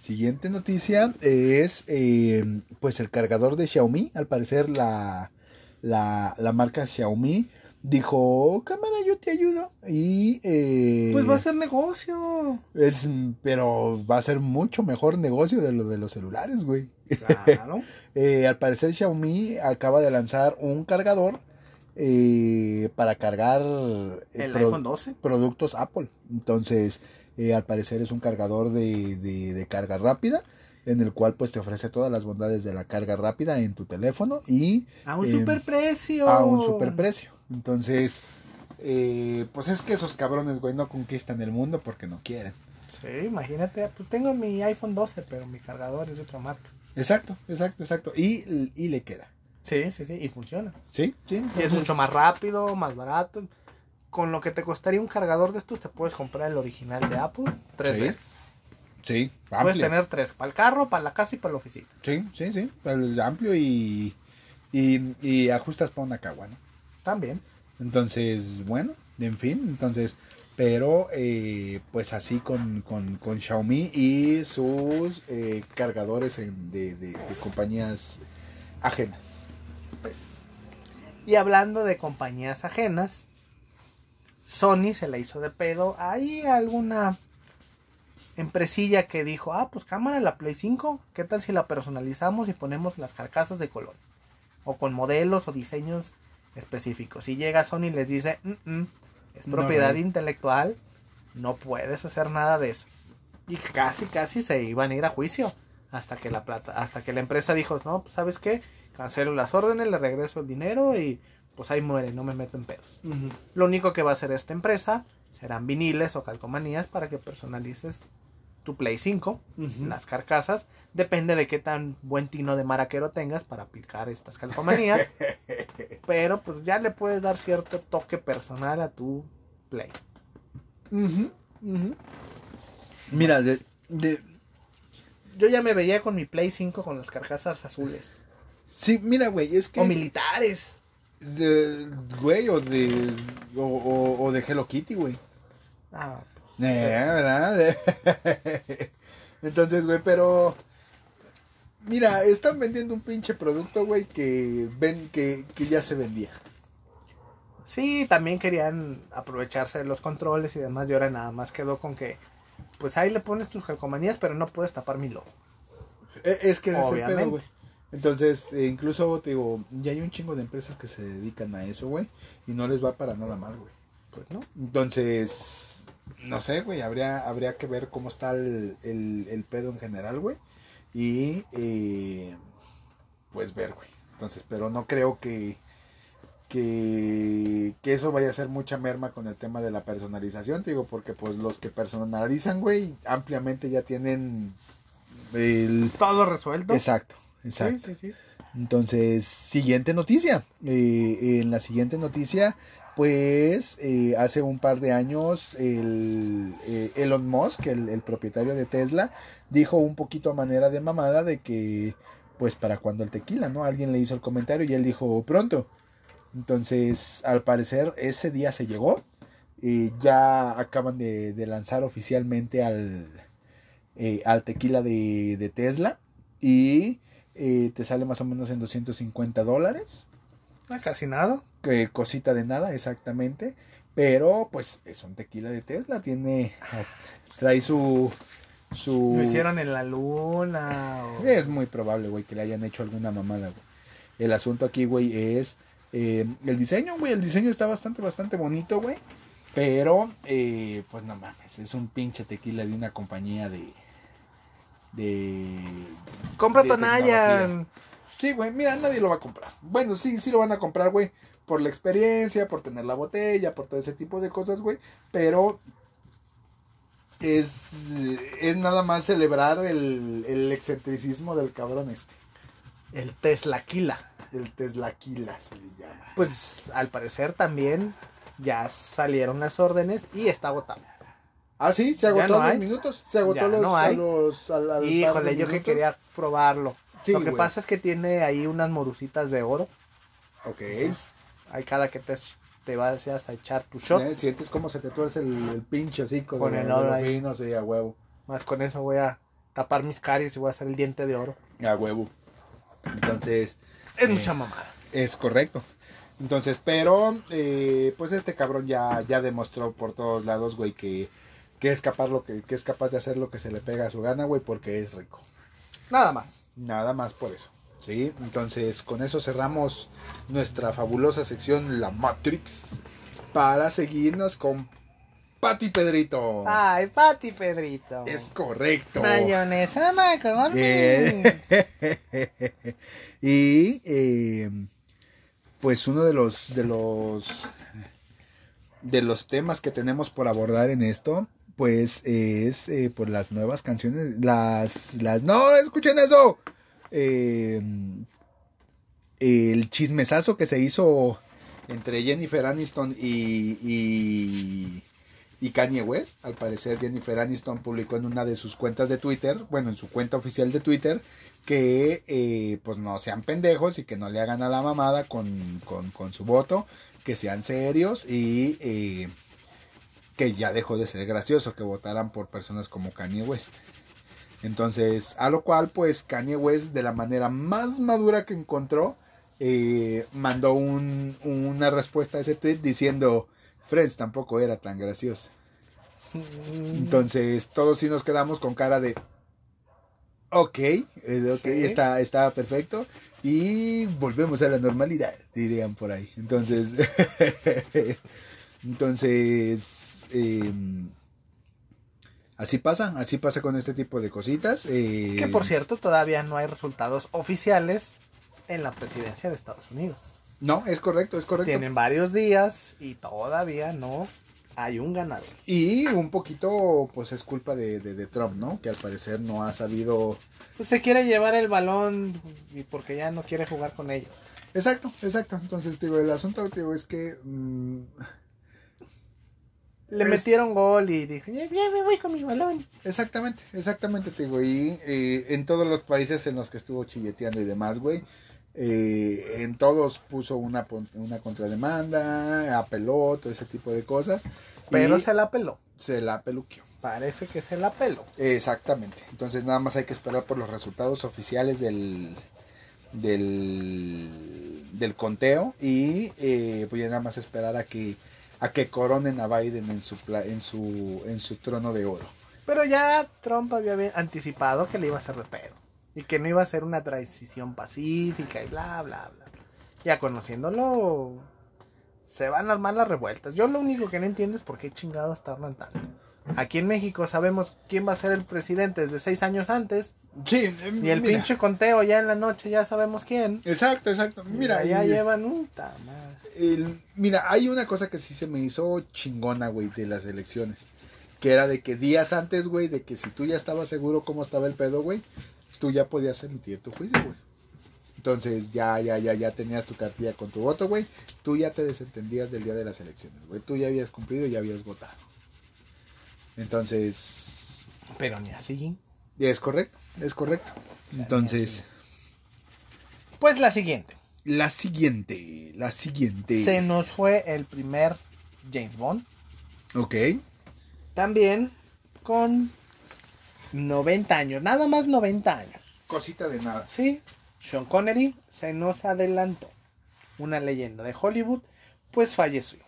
Siguiente noticia es eh, pues el cargador de Xiaomi. Al parecer la, la, la marca Xiaomi dijo, cámara, yo te ayudo. Y eh, Pues va a ser negocio. es, pero va a ser mucho mejor negocio de lo de los celulares, güey. Claro. Eh, al parecer Xiaomi acaba de lanzar un cargador eh, para cargar eh, El pro- iPhone 12. productos Apple. Entonces, eh, al parecer es un cargador de, de- de carga rápida en el cual pues te ofrece todas las bondades de la carga rápida en tu teléfono y A un Eh, superprecio. a un superprecio. Entonces, eh, pues es que esos cabrones, güey, no conquistan el mundo porque no quieren. Sí, imagínate. Pues tengo mi iPhone 12, pero mi cargador es de otra marca. Exacto, exacto, exacto. Y, y le queda. Sí, sí, sí. Y funciona. ¿Sí? Sí. Y es mucho más rápido, más barato. Con lo que te costaría un cargador de estos, te puedes comprar el original de Apple tres Sí. veces. Sí, Puedes amplio. tener tres, para el carro, para la casa y para la oficina. Sí, sí, sí. El amplio y, y, y ajustas para una cagua, ¿no? También. Entonces, bueno, en fin, entonces, pero eh, pues así con, con, con Xiaomi y sus eh, cargadores en- de, de- de compañías ajenas. Pues. Y hablando de compañías ajenas, Sony se la hizo de pedo. Hay alguna empresilla que dijo, ah, pues cámara, la Play 5, ¿qué tal si la personalizamos y ponemos las carcasas de colores? O con modelos o diseños específicos. Si llega Sony y les dice, "Mm, mm, es No, propiedad no. intelectual, no puedes hacer nada de eso. Y casi, casi se iban a ir a juicio. Hasta que la plata, hasta que la empresa dijo, no, pues sabes qué, cancelo las órdenes, le regreso el dinero y pues ahí muere, no me meto en pedos. Lo único que va a hacer esta empresa serán viniles o calcomanías para que personalices tu Play 5, Ujú. las carcasas. Depende de qué tan buen tino de maraquero tengas para aplicar estas calcomanías. pero pues ya le puedes dar cierto toque personal a tu Play. Mira, de, de- Yo ya me veía con mi Play 5 con las carcasas azules. Sí, mira, güey, es que... O militares. de- güey, o de, o, o- o de Hello Kitty, güey. Ah, Eh, ¿verdad? Entonces, güey, pero... Mira, están vendiendo un pinche producto, güey, que ven que, que ya se vendía. Sí, también querían aprovecharse de los controles y demás. Y ahora nada más quedó con que, pues ahí le pones tus calcomanías, pero no puedes tapar mi logo. E- Es que ese es el Obviamente. pedo, güey. Entonces, eh, incluso, te digo, ya hay un chingo de empresas que se dedican a eso, güey, y no les va para nada mal, güey. Pues no. Entonces, no sé, güey, habría, habría que ver cómo está el, el, el pedo en general, güey. Y, eh, pues ver, güey. Entonces, pero no creo que... que, que eso vaya a ser mucha merma con el tema de la personalización, te digo, porque pues los que personalizan, güey, ampliamente ya tienen el... Todo resuelto. Exacto, exacto. Sí, sí, sí. Entonces, siguiente noticia. Eh, en la siguiente noticia, pues eh, hace un par de años el eh, Elon Musk, el, el, propietario de Tesla, dijo un poquito a manera de mamada de que, pues para cuando el tequila, ¿no? Alguien le hizo el comentario y él dijo pronto. Entonces, al parecer, ese día se llegó. ya acaban de, de, lanzar oficialmente al, al tequila de, de Tesla. Y eh, te sale más o menos en 250 dólares. Ah, casi nada. Que cosita de nada, exactamente. Pero pues es un tequila de Tesla, tiene trae su su lo hicieron en la luna. O... Es muy probable, güey, que le hayan hecho alguna mamada, güey. El asunto aquí, güey, es eh, el diseño, güey. El diseño está bastante, bastante bonito, güey. Pero, eh, pues no mames, es un pinche tequila de una compañía de, de. Compra Tonayan. Sí, güey, mira, nadie lo va a comprar. Bueno, sí, sí lo van a comprar, güey, por la experiencia, por tener la botella, por todo ese tipo de cosas, güey. Pero es, es nada más celebrar el, el excentricismo del cabrón este. El Teslaquila. El Teslaquila se le llama. Pues al parecer también ya salieron las órdenes y está agotado. Ah, sí, se agotó no los minutos. Se agotó ya los, no a los Híjole, yo que quería probarlo. Sí, Lo que güey. pasa es que tiene ahí unas morusitas de oro. Ok. Entonces, ahí cada que te, te vayas a echar tu shot, ¿Eh? Sientes como se te tuerce el, el pinche así con, Con el el oro ahí. fino, sí, a huevo. más con eso voy a tapar mis caries y voy a hacer el diente de oro. A huevo. Entonces, Es Eh, mucha mamada. es correcto. Entonces, pero, eh, pues este cabrón ya, ya demostró por todos lados, güey, que, que es capaz lo que, que es capaz de hacer lo que se le pega a su gana, güey, porque es rico. Nada más. Nada más por eso. ¿Sí? Entonces, con eso cerramos nuestra fabulosa sección La Matrix para seguirnos con Pati Pedrito. Ay, Pati Pedrito. Es correcto. Mayonesa McCormick. Eh, y eh, pues uno de los de los de los temas que tenemos por abordar en esto pues es eh, por las nuevas canciones las las no escuchen eso Eh, el chismesazo que se hizo entre Jennifer Aniston y, y Kanye West. Al parecer Jennifer Aniston publicó en una de sus cuentas de Twitter, bueno, en su cuenta oficial de Twitter, que eh, pues no sean pendejos y que no le hagan a la mamada con, con, con su voto, que sean serios y eh, que ya dejó de ser gracioso que votaran por personas como Kanye West. Entonces, a lo cual pues Kanye West de la manera más madura que encontró, eh, mandó un- una respuesta a ese tweet diciendo, Friends tampoco era tan graciosa. Entonces, todos sí nos quedamos con cara de. Ok, eh, ok, Sí. está, está perfecto. Y volvemos a la normalidad, dirían por ahí. Entonces, entonces, eh, así pasa, así pasa con este tipo de cositas. eh, Que por cierto, todavía no hay resultados oficiales en la presidencia de Estados Unidos. No, es correcto, es correcto. Tienen varios días y todavía no hay un ganador. Y un poquito, pues es culpa de, de, de Trump, ¿no? Que al parecer no ha sabido Pues se quiere llevar el balón y porque ya no quiere jugar con ellos. Exacto, exacto. Entonces, digo, el asunto digo, es que mm, Le metieron gol y dijo, ya, ya me voy con mi balón. exactamente, exactamente, te digo, y eh, en todos los países en los que estuvo chilleteando y demás, güey, eh, en todos puso una, una contrademanda, apeló, todo ese tipo de cosas. Pero se la peló. se la peluqueó. Parece que se la peló. Exactamente. Entonces nada más hay que esperar por los resultados oficiales del del, del conteo y eh, pues ya nada más esperar a que a que coronen a Biden en su en su en su trono de oro. Pero ya Trump había anticipado que le iba a hacer de pedo. Y que no iba a ser una transición pacífica y bla, bla, bla. Ya conociéndolo, se van a armar las revueltas. Yo lo único que no entiendo es por qué chingados tardan tanto. Aquí en México sabemos quién va a ser el presidente desde seis años antes. Sí, Y el mira. pinche conteo ya en la noche ya sabemos quién. Exacto, exacto. Mira, ya llevan un el- mira, hay una cosa que sí se me hizo chingona, güey, de las elecciones. Que era de que días antes, güey, de que si tú ya estabas seguro cómo estaba el pedo, güey, tú ya podías emitir tu juicio, güey. Entonces ya, ya, ya, ya tenías tu cartilla con tu voto, güey. Tú ya te desentendías del día de las elecciones, güey. Tú ya habías cumplido y ya habías votado. Entonces, Pero ni así. es correcto, es correcto. Entonces, Pues la siguiente. la siguiente, la siguiente. Se nos fue el primer James Bond. Ok. También con 90 años. Nada más 90 años. Cosita de nada. Sí, Sean Connery se nos adelantó. Una leyenda de Hollywood, pues falleció.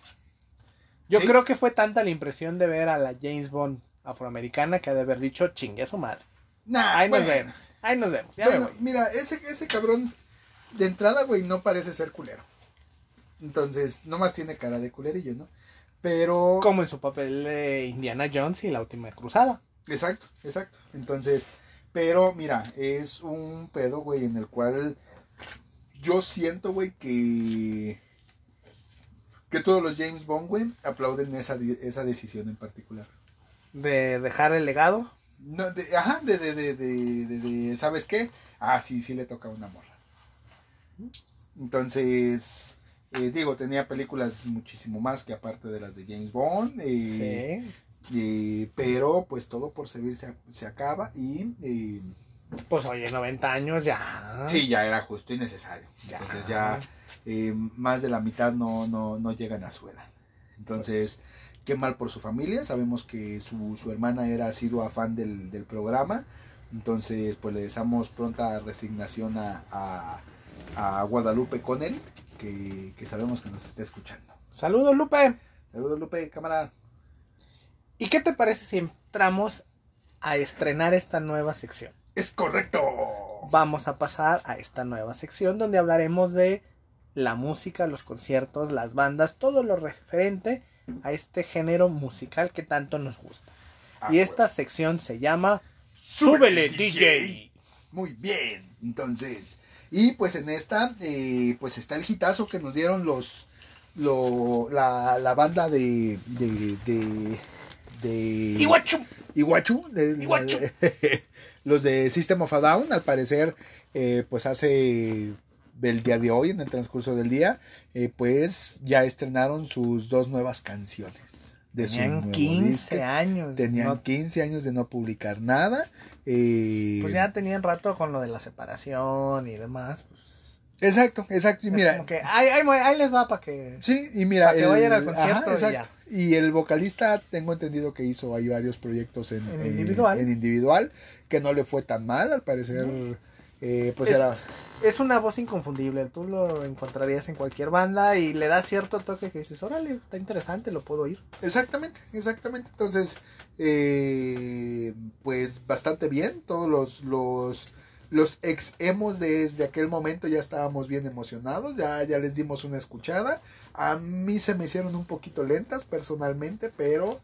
Yo Sí. creo que fue tanta la impresión de ver a la James Bond afroamericana que ha de haber dicho chingue a su madre. Nah, Ahí nos vemos, ahí nos vemos. Ya me Bueno, voy. mira, ese, ese cabrón de entrada, güey, no parece ser culero. Entonces, nomás tiene cara de culerillo, ¿no? Pero... Como en su papel de Indiana Jones y la última cruzada. Exacto, exacto. Entonces, pero mira, es un pedo, güey, en el cual yo siento, güey, que... Que todos los James Bond, güey, aplauden esa, esa decisión en particular. De dejar el legado. No, de- ajá, de, de, de, de, de- de- ¿sabes qué? Ah, sí, sí le toca a una morra. Entonces, eh, digo, tenía películas muchísimo más que aparte de las de James Bond, eh, Sí. eh, pero pues todo por servir se, se acaba y eh, Pues oye, 90 años ya. sí, ya era justo y necesario. Entonces ya eh, más de la mitad no, no, no llegan a su edad. Entonces, qué mal por su familia. Sabemos que su, su hermana era asidua fan del, del programa. Entonces, pues le deseamos pronta resignación a, a, a Guadalupe Conel, que, que sabemos que nos está escuchando. Saludos, Lupe. Saludos, Lupe, cámara. ¿Y qué te parece si entramos a estrenar esta nueva sección? Es correcto. Vamos a pasar a esta nueva sección donde hablaremos de la música, los conciertos, las bandas, todo lo referente a este género musical que tanto nos gusta. Ah, y esta sección se llama Súbele DJ. Muy bien, entonces. Y pues en esta, eh, pues está el hitazo que nos dieron los, lo, la, la banda de, de, de, de Iguachu. Iguachu, de- Iguachu. los de System of a Down, al parecer, eh, pues hace el día de hoy, en el transcurso del día, eh, pues ya estrenaron sus dos nuevas canciones. De su Tenían nuevo 15 disco. años. Tenían ¿no? 15 años de no publicar nada. eh, Pues ya tenían rato con lo de la separación y demás. Pues, Exacto, exacto. Y mira, como que ahí, ahí- ahí les va para que... sí, y mira. para que vayan al concierto exacto. Y el vocalista, tengo entendido que hizo ahí varios proyectos en, En eh, individual. en individual, que no le fue tan mal, al parecer. eh, pues Es- era. Es una voz inconfundible, tú lo encontrarías en cualquier banda y le da cierto toque que dices, órale, está interesante, lo puedo oír. Exactamente, exactamente. Entonces, eh, pues bastante bien. Todos los, los, los ex emos desde aquel momento ya estábamos bien emocionados. Ya, ya les dimos una escuchada. A mí se me hicieron un poquito lentas personalmente, pero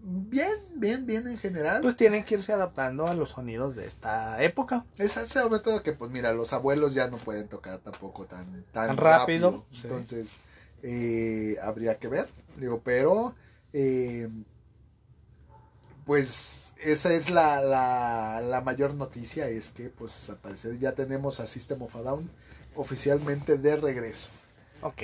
bien, bien, bien en general. Pues tienen que irse adaptando a los sonidos de esta época. Es sobre todo que, pues mira, los abuelos ya no pueden tocar tampoco tan, tan, Tan rápido, sí. Entonces, eh, habría que ver. Digo, pero, eh, pues, esa es la, la, la mayor noticia: es que, pues, al parecer ya tenemos a System of a Down oficialmente de regreso. Ok.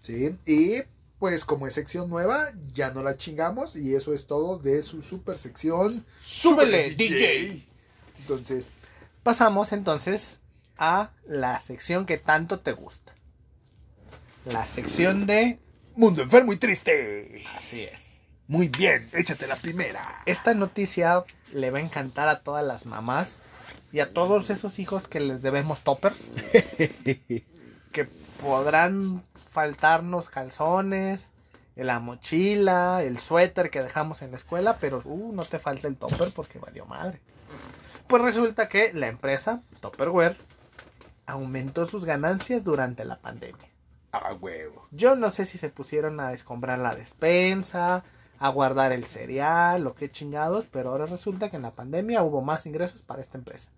¿Sí? Y, pues, como es sección nueva, ya no la chingamos. Y eso es todo de su super sección. ¡Súbele, Súbele, DJ! Entonces, Pasamos entonces a la sección que tanto te gusta. La sección de... Mundo enfermo y triste. Así es. Muy bien, échate la primera. Esta noticia le va a encantar a todas las mamás y a todos esos hijos que les debemos toppers. que podrán faltarnos calzones, la mochila, el suéter que dejamos en la escuela, pero uh, no te falta el topper porque valió madre. Pues resulta que la empresa Topperware aumentó sus ganancias durante la pandemia. Ah, huevo. Yo no sé si se pusieron a descombrar la despensa, a guardar el cereal o qué chingados, pero ahora resulta que en la pandemia hubo más ingresos para esta empresa.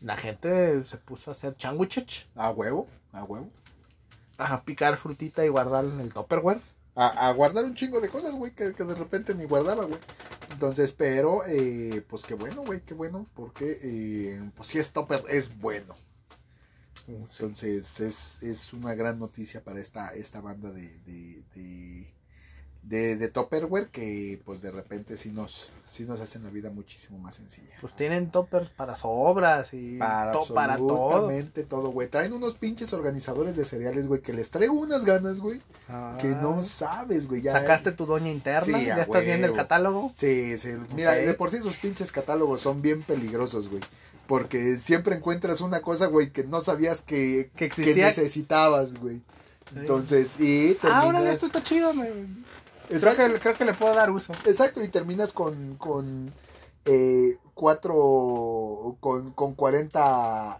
La gente se puso a hacer changuiches, A huevo, a huevo. a picar frutita y guardarla en el Tupperware. A, a guardar un chingo de cosas, güey, que, que de repente ni guardaba, güey. Entonces, pero, eh, pues qué bueno, güey, qué bueno, porque, eh, pues si es topper, es bueno. Entonces, es, es una gran noticia para esta, esta banda de, de, de, de, de Tupperware que, pues de repente sí nos, sí nos hacen la vida muchísimo más sencilla. Pues tienen toppers para sobras y Para, to- para todo. todo, güey. Traen unos pinches organizadores de cereales, güey, que les traigo unas ganas, güey, que no Ah. sabes, güey. Ya, ¿Sacaste tu doña interna? Sí, ¿Ya estás viendo el catálogo? Sí, sí. Mira, de por sí esos pinches catálogos son bien peligrosos, güey. Porque siempre encuentras una cosa, güey, que no sabías que, Que que necesitabas, güey. Entonces, y Ah, órale, terminas... esto está chido. me- Creo que, creo que le puedo dar uso. exacto, y terminas con, con eh, cuatro, con, con 40,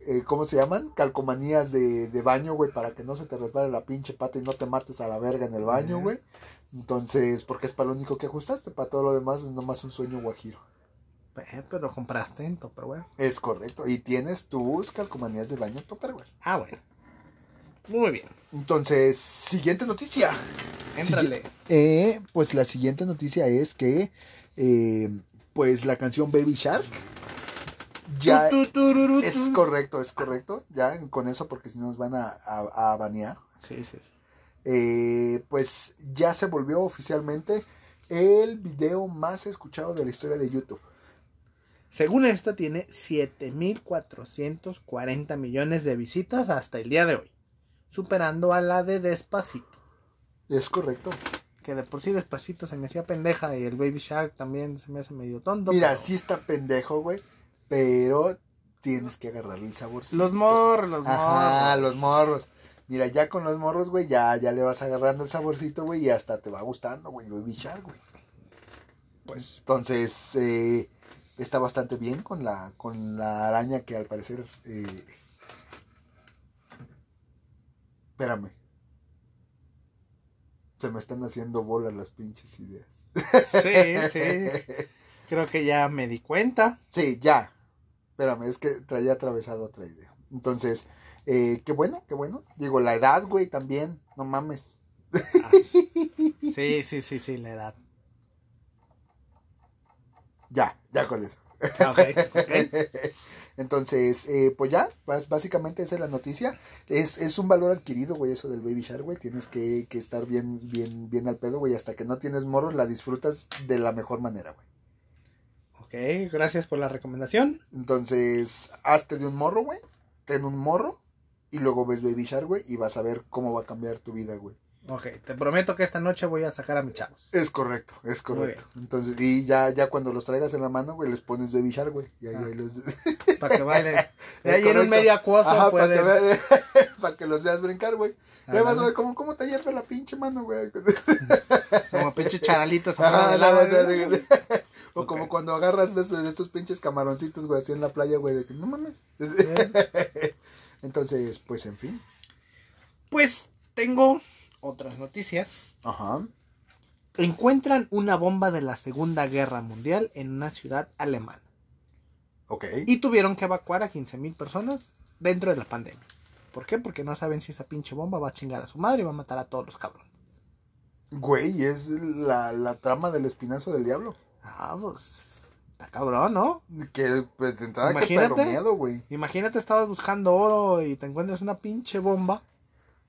eh, ¿cómo se llaman? Calcomanías de, de baño, güey, para que no se te resbale la pinche pata y no te mates a la verga en el baño, güey. Entonces, porque es para lo único que ajustaste, para todo lo demás es nomás un sueño guajiro. Eh, pero lo compraste en Tupperware. Es correcto. Y tienes tus calcomanías de baño Tupperware. Ah, bueno. Muy bien. Entonces, siguiente noticia. Éntrale. Eh, pues la siguiente noticia es que, eh, pues la canción Baby Shark ya Tu, tu, tururu, es correcto, es correcto. Ya con eso, porque si no nos van a, a, a banear. Sí, sí, sí. Eh, pues ya se volvió oficialmente el video más escuchado de la historia de YouTube. Según esto, tiene 7.440 millones de visitas hasta el día de hoy. Superando a la de Despacito. Es correcto. Que de por sí Despacito se me hacía pendeja y el Baby Shark también se me hace medio tonto. Mira, pero- sí está pendejo, güey. Pero tienes que agarrarle el sabor. Los morros, los Ajá, morros. los morros. Mira, ya con los morros, güey, ya, ya le vas agarrando el saborcito, güey, y hasta te va gustando, güey, Baby Shark, güey. Pues Entonces, eh, está bastante bien con la, con la araña que al parecer... eh, Espérame. Se me están haciendo bolas las pinches ideas. sí, sí. Creo que ya me di cuenta. Sí, ya. Espérame, es que traía atravesado otra idea. Entonces, eh, qué bueno, qué bueno. Digo, la edad, güey, también. No mames. Ah, sí, sí, sí, sí, la edad. Ya, ya con eso. Ah, Ok, ok. Entonces, eh, pues ya, básicamente esa es la noticia. Es, es un valor adquirido, güey, eso del Baby Shark, güey. Tienes que, que estar bien, bien, bien al pedo, güey. Hasta que no tienes morros, la disfrutas de la mejor manera, güey. Ok, gracias por la recomendación. Entonces, hazte de un morro, güey. Ten un morro. Y luego ves Baby Shark, güey. Y vas a ver cómo va a cambiar tu vida, güey. Ok, te prometo que esta noche voy a sacar a mis chavos. Es correcto, es correcto. Entonces, y ya, ya cuando los traigas en la mano, güey, les pones Baby Shark, güey. Y ahí, Ah. ahí los... Para que bailen. Y Es ahí en un medio acuoso Ajá, para que, para los veas brincar, güey. Ya vas a ver cómo, cómo te hierve la pinche mano, güey. Como pinche Ajá, güey. O como cuando agarras de esos, de estos pinches camaroncitos, güey, así en la playa, güey, de que no mames. Entonces, pues, en fin. Pues tengo otras noticias. Ajá. Encuentran una bomba de la Segunda Guerra Mundial en una ciudad alemana. Ok. Y tuvieron que evacuar a 15.000 personas dentro de la pandemia. ¿Por qué? Porque no saben si esa pinche bomba va a chingar a su madre y va a matar a todos los cabrones. Güey, es la, la trama del espinazo del diablo. Ah, pues. Está cabrón, ¿no? Que, pues, de entrada, que Imagínate. miedo, güey. Imagínate, estabas buscando oro y te encuentras una pinche bomba.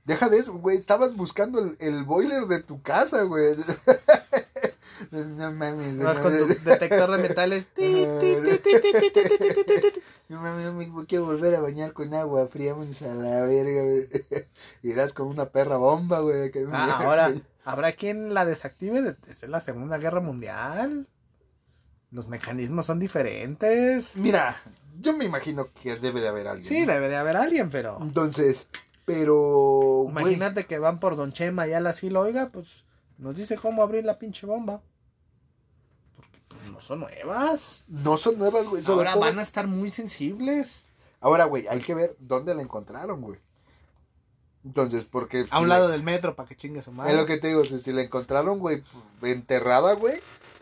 Deja de eso, güey. Estabas buscando el, el boiler de tu casa, güey. No mames, güey. Vas con tu detector de metales. No mames, no me quiero volver a bañar con agua fría, a la verga, güey. Irás con una perra bomba, güey. Ahora, ¿habrá quien la desactive desde la Segunda Guerra Mundial? Los mecanismos son diferentes. Mira, yo me imagino que debe de haber alguien. Sí, debe de haber alguien, pero. Entonces, pero. Imagínate que van por Don Chema y al asilo, oiga, pues nos dice cómo abrir la pinche bomba. Porque pues, no son nuevas. no son nuevas, güey. Ahora todo- van a estar muy sensibles. Ahora, güey, hay que ver dónde la encontraron, güey. Entonces, porque... A un si lado del metro para que chingue su madre. Es lo que te digo, si, si la encontraron, güey, enterrada, güey.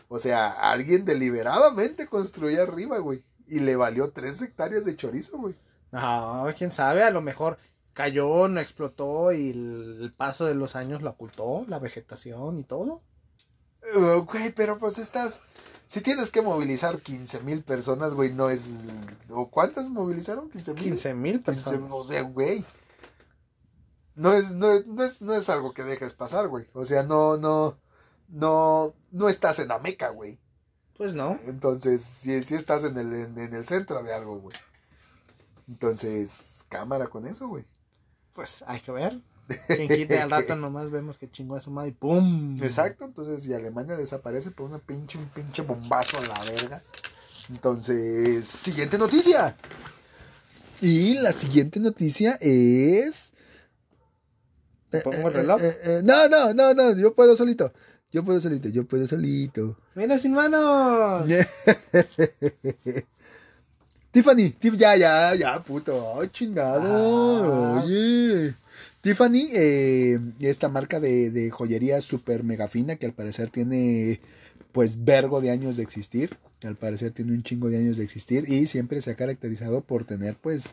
O sea, alguien deliberadamente construía arriba, güey. Y le valió tres hectáreas de chorizo, güey. No, quién sabe, a lo mejor cayó, no explotó y el, paso de los años lo ocultó, la vegetación y todo. Eh, Güey, pero pues estás... Si tienes que movilizar 15 mil personas, güey, no es... ¿O cuántas movilizaron? 15 mil. 15 mil 15, personas. o sea, güey. No es, no, es, no, es, no es algo que dejes pasar, güey. O sea, no, no, no, no estás en la meca, güey. Pues no. Entonces, sí, sí estás en el, en, en el centro de algo, güey. Entonces, cámara con eso, güey. Pues hay que ver. Quien quite al rato nomás vemos que chingó a su madre y ¡pum! Exacto, entonces, y Alemania desaparece por una pinche, un pinche bombazo a la verga. Entonces, siguiente noticia. Y la siguiente noticia es... ¿Pongo el reloj? Eh, eh, eh, no, no, no, no, yo puedo solito. Yo puedo solito, yo puedo solito. ¡Mira sin manos! Tiffany, Tif- ya, ya, ya, puto. Ay, chingado. Ah. Oye. Tiffany, eh, esta marca de, de joyería super mega fina que al parecer tiene, pues, vergo de años de existir. Al parecer tiene un chingo de años de existir y siempre se ha caracterizado por tener, pues,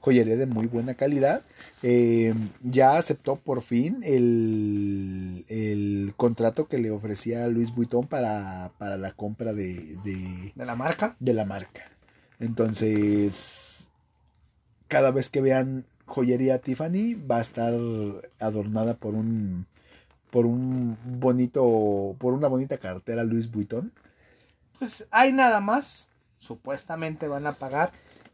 joyería de muy buena calidad. Eh, ya aceptó por fin el, el contrato que le ofrecía Luis Vuitton para, para la compra de, de, De la marca. de la marca. Entonces, cada vez que vean joyería Tiffany, va a estar adornada por un por un bonito por una bonita cartera Louis Vuitton. Pues hay nada más. Supuestamente van a pagar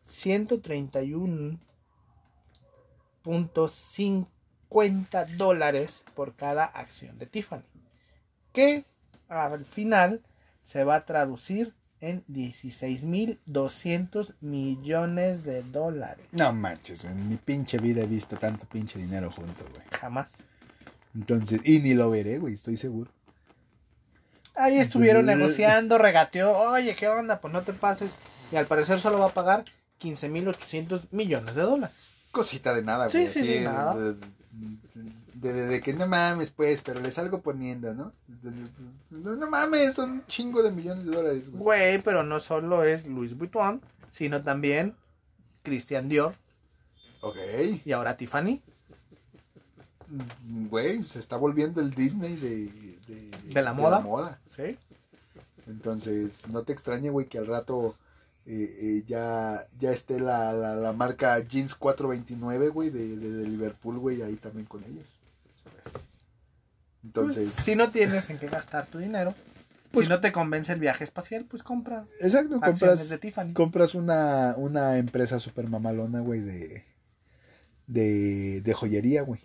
131.50 dólares por cada acción de Tiffany. Que al final se va a traducir en 16.200 millones de dólares. No manches, en mi pinche vida he visto tanto pinche dinero junto, güey. Jamás. Entonces, y ni lo veré, güey, estoy seguro. Ahí estuvieron Entonces, negociando, regateó. Oye, ¿qué onda? Pues no te pases. Y al parecer solo va a pagar 15.800 millones de dólares. Cosita de nada, Sí, güey. sí, sí, nada. De, de- de- que no mames, pues, pero le salgo poniendo, ¿no? De- No, no mames, son un chingo de millones de dólares, güey. Güey, pero no solo es Louis Vuitton, sino también Christian Dior Ok. y ahora Tiffany. Mm, Güey, se está volviendo el Disney de... De, ¿De la moda? moda. ¿Sí? Entonces, no te extrañe, güey, que al rato eh, eh, ya, ya esté la, la, la marca Jeans 429, güey, de, de, de Liverpool, güey, ahí también con ellas. Entonces, Si no tienes en qué gastar tu dinero, Pues- si no te convence el viaje espacial, pues compra exacto, compras, de Tiffany. compras una, una empresa super mamalona, güey, de, de, de joyería, güey.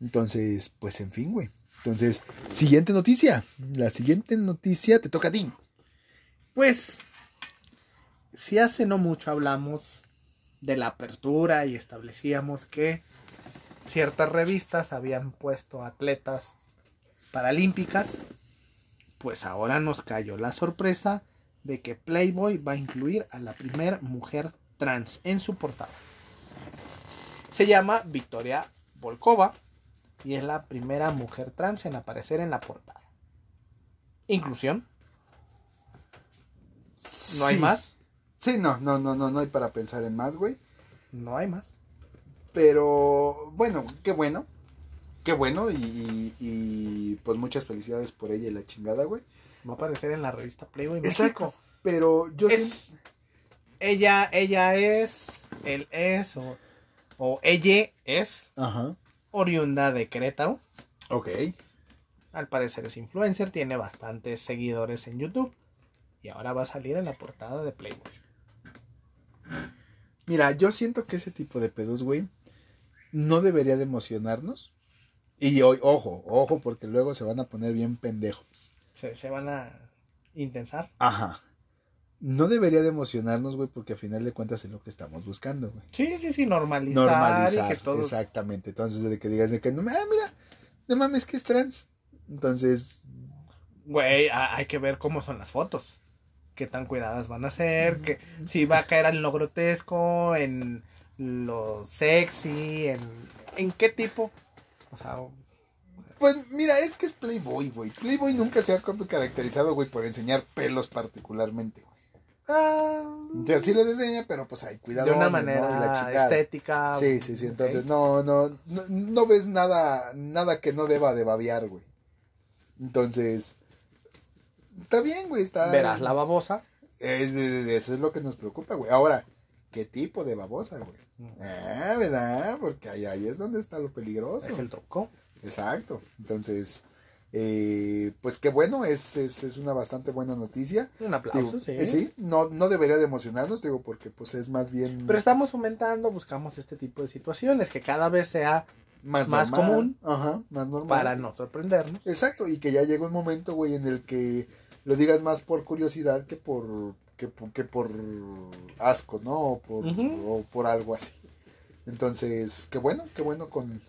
Entonces, pues en fin, güey. Entonces, siguiente noticia. La siguiente noticia te toca a ti. Pues, si hace no mucho hablamos de la apertura y establecíamos que ciertas revistas habían puesto atletas paralímpicas, pues ahora nos cayó la sorpresa de que Playboy va a incluir a la primera mujer trans en su portada. Se llama Victoria Volkova y es la primera mujer trans en aparecer en la portada. Inclusión, no hay Sí. más, Sí, no, no, no, no, no hay para pensar en más, güey. no hay más. Pero bueno, qué bueno. Qué bueno y, y- y, pues muchas felicidades por ella y la chingada, güey. Va a aparecer en la revista Playboy Exacto. México. Pero yo Es- ella, ella es, él es, o, o ella es Ajá. oriunda de Querétaro. Ok. Al parecer es influencer, tiene bastantes seguidores en YouTube. Y ahora va a salir en la portada de Playboy. Mira, yo siento que ese tipo de pedos, güey, no debería de emocionarnos. Y hoy, ojo, ojo, porque luego se van a poner bien pendejos. Se, se van a intensar. Ajá. No debería de emocionarnos, güey, porque a final de cuentas es lo que estamos buscando, güey. Sí, sí, sí, normalizar, Normalizar, y que todo. exactamente. Entonces, desde que digas de que no, ah, mira, no mames que es trans. Entonces, Güey, hay que ver cómo son las fotos. Qué tan cuidadas van a ser, que si va a caer en lo grotesco, en lo sexy, en, en qué tipo. O sea, Pues mira, es que es Playboy, güey. Playboy nunca se ha caracterizado, güey, por enseñar pelos particularmente, güey. ah, sea, sí los enseña, pero pues hay cuidado. de una manera estética. Sí, sí, sí. Entonces no, no, no, no ves nada, nada que no deba de babear, güey. Entonces, está bien, güey. Está. Verás la babosa. Es de- eso es lo que nos preocupa, güey. Ahora, ¿qué tipo de babosa, güey? Ah, ¿verdad? Porque ahí, ahí es donde está lo peligroso. Es el truco. Exacto. Entonces, eh, pues qué bueno, es, es, es una bastante buena noticia. Un aplauso, Digo, sí. eh, sí, no, no debería de emocionarnos, digo, porque pues es más bien Pero estamos fomentando, buscamos este tipo de situaciones que cada vez sea más, más normal. común. Ajá, más normal. para no sorprendernos. Exacto, y que ya llega un momento, güey, en el que lo digas más por curiosidad que por que, por- que por asco, ¿no? O por, o por algo así. Entonces, qué bueno, qué bueno con,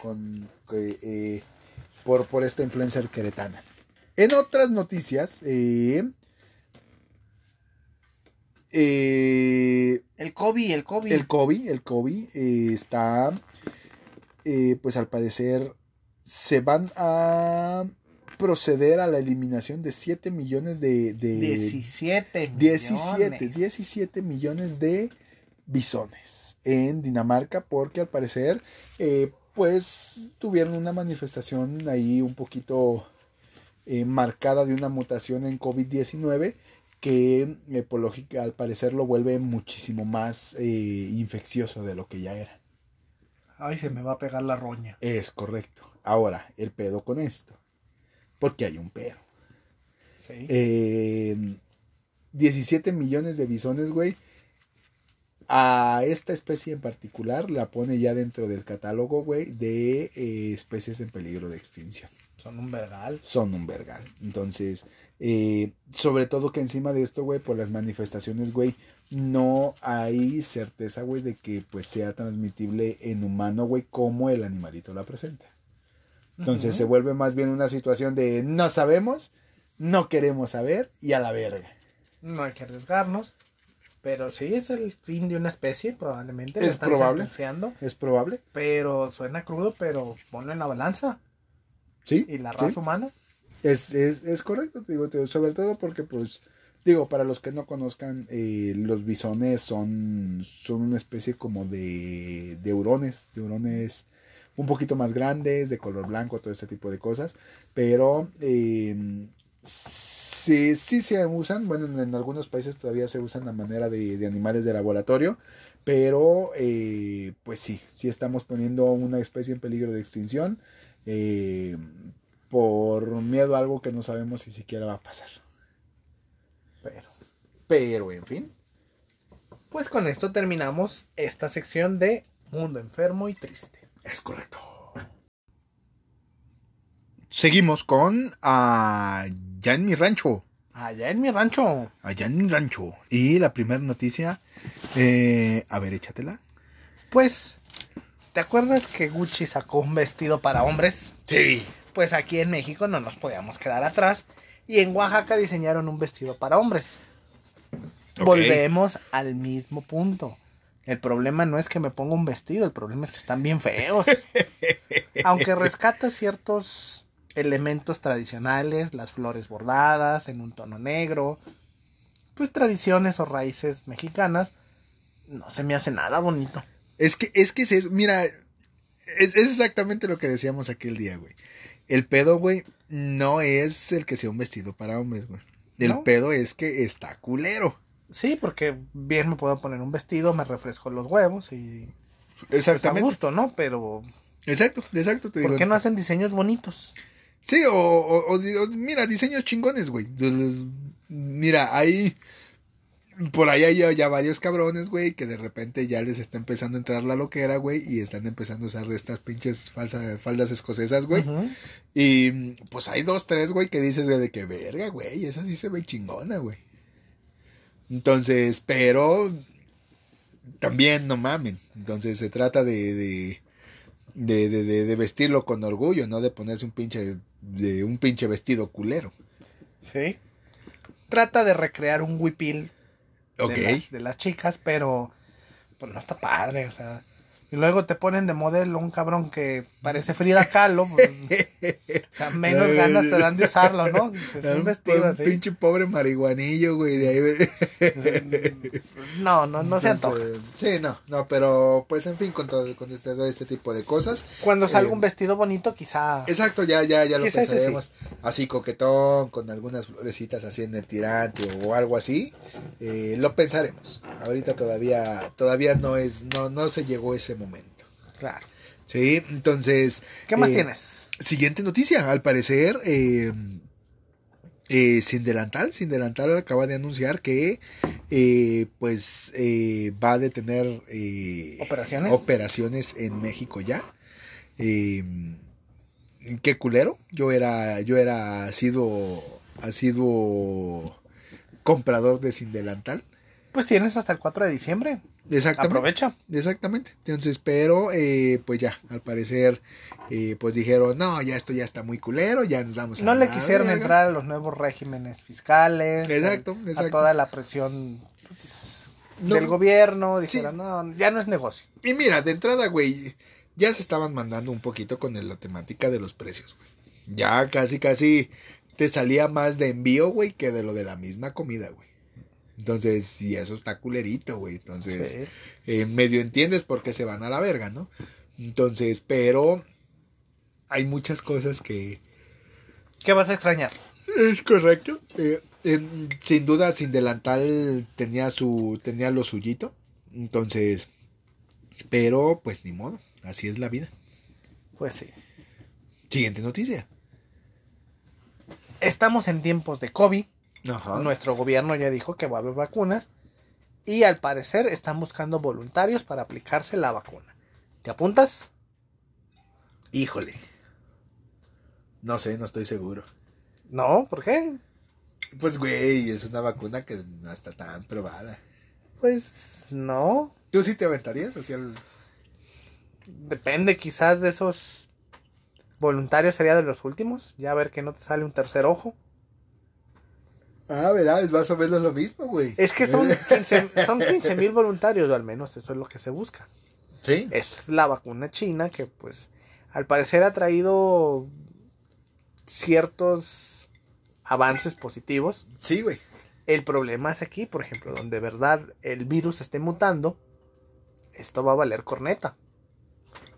con que, eh, por, por esta influencer queretana. En otras noticias, eh, eh, El COVID, el COVID. el COVID, el COVID eh, está, eh, pues al parecer, se van a proceder a la eliminación de 7 millones de... de 17 17, millones. 17 millones de bisones en Dinamarca porque al parecer, eh, pues tuvieron una manifestación ahí un poquito eh, marcada de una mutación en COVID-19 que eh, por lógica al parecer lo vuelve muchísimo más infeccioso de lo que ya era. Ay, se me va a pegar la roña. Es correcto. Ahora, el pedo con esto. Porque hay un pero. Sí. Eh, 17 millones de bisones, güey. A esta especie en particular la pone ya dentro del catálogo, güey, de eh, especies en peligro de extinción. Son un vergal. Son un vergal. Entonces, eh, sobre todo que encima de esto, güey, por las manifestaciones, güey, no hay certeza, güey, de que pues sea transmitible en humano, güey, como el animalito la presenta. Entonces se vuelve más bien una situación de no sabemos, no queremos saber y a la verga. No hay que arriesgarnos. Pero sí es el fin de una especie, probablemente. Es están probable. ¿Es probable? Pero suena crudo, pero ponlo en la balanza. Sí. Y la sí. raza humana. Es, es, es correcto, te digo, te digo, sobre todo porque, pues, digo, para los que no conozcan, eh, los bisones son, son una especie como de, de hurones, de hurones un poquito más grandes, de color blanco, todo este tipo de cosas, pero eh, sí, sí se usan, bueno, en, algunos países todavía se usan a manera de, de animales de laboratorio, pero eh, pues sí, sí estamos poniendo una especie en peligro de extinción. eh, por miedo a algo que no sabemos si siquiera va a pasar. Pero. Pero, en fin. Pues con esto terminamos esta sección de Mundo Enfermo y Triste. Es correcto. Seguimos con Allá en mi rancho. Allá en mi rancho. Allá en mi rancho. Y la primera noticia. eh, a ver, échatela. Pues, ¿te acuerdas que Gucci sacó un vestido para hombres? Sí. Pues aquí en México no nos podíamos quedar atrás. Y en Oaxaca diseñaron un vestido para hombres. Volvemos al mismo punto. El problema no es que me ponga un vestido, el problema es que están bien feos. Aunque rescata ciertos elementos tradicionales, las flores bordadas en un tono negro, pues tradiciones o raíces mexicanas, no se me hace nada bonito. Es que, es que es. Mira, es, es exactamente lo que decíamos aquel día, güey. El pedo, güey, no es el que sea un vestido para hombres, güey. El ¿No? pedo es que está culero. Sí, porque bien me puedo poner un vestido, me refresco los huevos y pues, a Exactamente. gusto, ¿no? Pero Exacto, exacto. Te ¿por digo. qué no hacen diseños bonitos? Sí, o, o- o mira, diseños chingones, güey. Mira, hay. Por ahí hay ya, varios cabrones, güey, que de repente ya les está empezando a entrar la loquera, güey, y están empezando a usar de estas pinches falsas faldas escocesas, güey. Y pues hay dos, tres, güey, que dices de que verga, güey, esa sí se ve chingona, güey. Entonces, pero también no mamen. Entonces se trata de, de, de, de, vestirlo con orgullo, no de ponerse un pinche, de un pinche vestido culero. Sí. Trata de recrear un huipil Ok. de, las, de las chicas, pero pues no está padre, o sea. Y luego te ponen de modelo un cabrón que parece Frida Kahlo. Pues, o sea, menos ganas te dan de usarlo, ¿no? Dices, un vestido un así. pinche pobre marihuanillo, güey, de ahí. No, no, no se antoja. Sí, no, no, pero pues en fin, con todo, con este, todo este tipo de cosas. Cuando salga eh, un vestido bonito, quizá. Exacto, ya, ya, ya lo pensaremos. Así coquetón, con algunas florecitas así en el tirante o algo así. eh, lo pensaremos. Ahorita todavía, todavía no es, no, no se llegó ese momento. Claro. Sí, entonces. ¿Qué más eh, tienes? Siguiente noticia, al parecer, eh, eh, Sin Delantal, Sin Delantal acaba de anunciar que eh, pues eh, va a detener eh, ¿Operaciones? operaciones en México ya. Qué culero. Yo era, yo era sido, sido comprador de Sin Delantal. Pues tienes hasta el 4 de diciembre. Exactamente. Aprovecha. Exactamente. Entonces, pero eh, pues ya, al parecer, eh, pues dijeron, no, ya esto ya está muy culero, ya nos vamos a No le quisieron verga". entrar a los nuevos regímenes fiscales. Exacto, a- exacto. A toda la presión pues, No. del gobierno. Sí. Dijeron, no, ya no es negocio. Y mira, de entrada, güey, ya se estaban mandando un poquito con la temática de los precios, güey. Ya casi, casi te salía más de envío, güey, que de lo de la misma comida, güey. Entonces, y eso está culerito, güey. Entonces, Sí. eh, medio entiendes por qué se van a la verga, ¿no? Entonces, pero hay muchas cosas que... ¿Qué vas a extrañar? Es correcto. Eh, sin duda, sin delantal tenía su tenía lo suyito. Entonces, pero pues ni modo, así es la vida. Pues sí. Siguiente noticia. Estamos en tiempos de COVID. Ajá. Nuestro gobierno ya dijo que va a haber vacunas. Y al parecer están buscando voluntarios para aplicarse la vacuna. ¿Te apuntas? Híjole. No sé, no estoy seguro. No, ¿por qué? Pues güey, es una vacuna que no está tan probada. Pues no. ¿Tú sí te aventarías hacia el... Depende quizás de esos voluntarios sería de los últimos. Ya a ver que no te sale un tercer ojo. Ah, ¿verdad? Es más o menos lo mismo, güey. Es que son 15 son 15 mil voluntarios, o al menos eso es lo que se busca. Sí. Es la vacuna china que pues al parecer ha traído ciertos avances positivos. Sí, güey. El problema es aquí, por ejemplo, donde de verdad el virus esté mutando, esto va a valer corneta.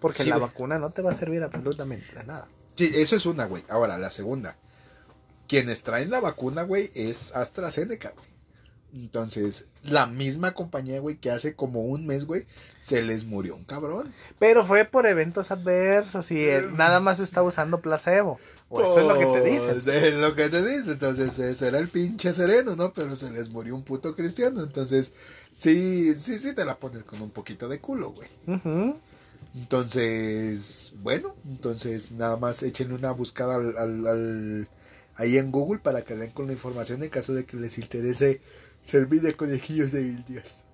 Porque Sí, la güey. vacuna no te va a servir absolutamente de nada. Sí, eso es una, güey. Ahora, la segunda. Quienes traen la vacuna, güey, es AstraZeneca, güey. Entonces, la misma compañía, güey, que hace como un mes, güey, se les murió un cabrón. Pero fue por eventos adversos y él nada más está usando placebo. O eso es lo que te dicen. Pues, es lo que te dicen. Entonces, ese era el pinche sereno, ¿no? Pero se les murió un puto cristiano. Entonces, sí, sí, sí te la pones con un poquito de culo, güey. Entonces, bueno, entonces nada más échenle una buscada al, al- al- ahí en Google para que den con la información en caso de que les interese servir de conejillos de indias.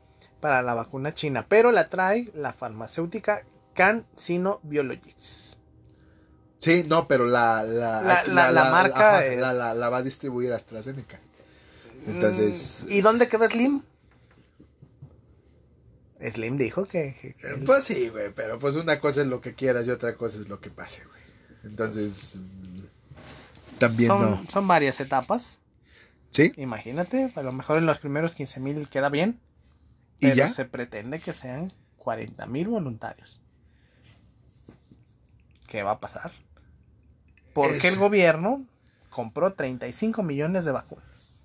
Para la vacuna china. Pero la trae la farmacéutica CanSino Biologics. Sí, no, pero la, la, La- marca ajá, es- la, la- la va a distribuir AstraZeneca. Entonces, Mm, ¿Y dónde quedó Slim? Slim dijo que, que- que él- pues sí, güey, pero pues una cosa es lo que quieras y otra cosa es lo que pase, güey. Entonces, también son, no. son varias etapas. ¿Sí? Imagínate, a lo mejor en los primeros 15 mil queda bien. ¿Y Pero ya? se pretende que sean 40 mil voluntarios. ¿Qué va a pasar? Porque Es- el gobierno compró 35 millones de vacunas.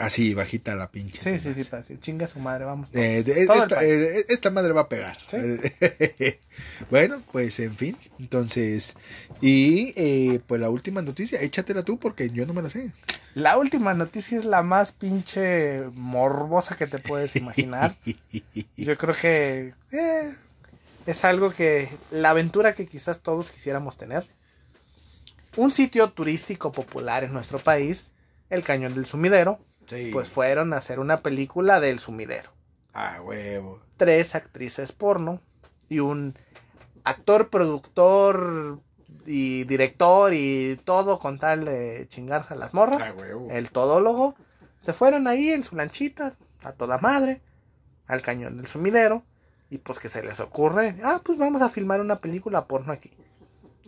Así, bajita la pinche. Sí, sí, sí, decir, chinga su madre, vamos. Eh, de- esta, eh, esta madre va a pegar. Sí. bueno, pues en fin. Entonces, y eh, pues la última noticia, échatela tú porque yo no me la sé. La última noticia es la más pinche morbosa que te puedes imaginar. Yo creo que es algo que la aventura que quizás todos quisiéramos tener. Un sitio turístico popular en nuestro país, el Cañón del Sumidero, Sí. pues fueron a hacer una película del sumidero. Ah, huevo. Tres actrices porno y un actor, productor y director y todo con tal de chingarse a las morras Ah, huevo. el todólogo, se fueron ahí en su lanchita, a toda madre, al cañón del sumidero, Y pues que se les ocurre, ah, pues vamos a filmar una película porno aquí.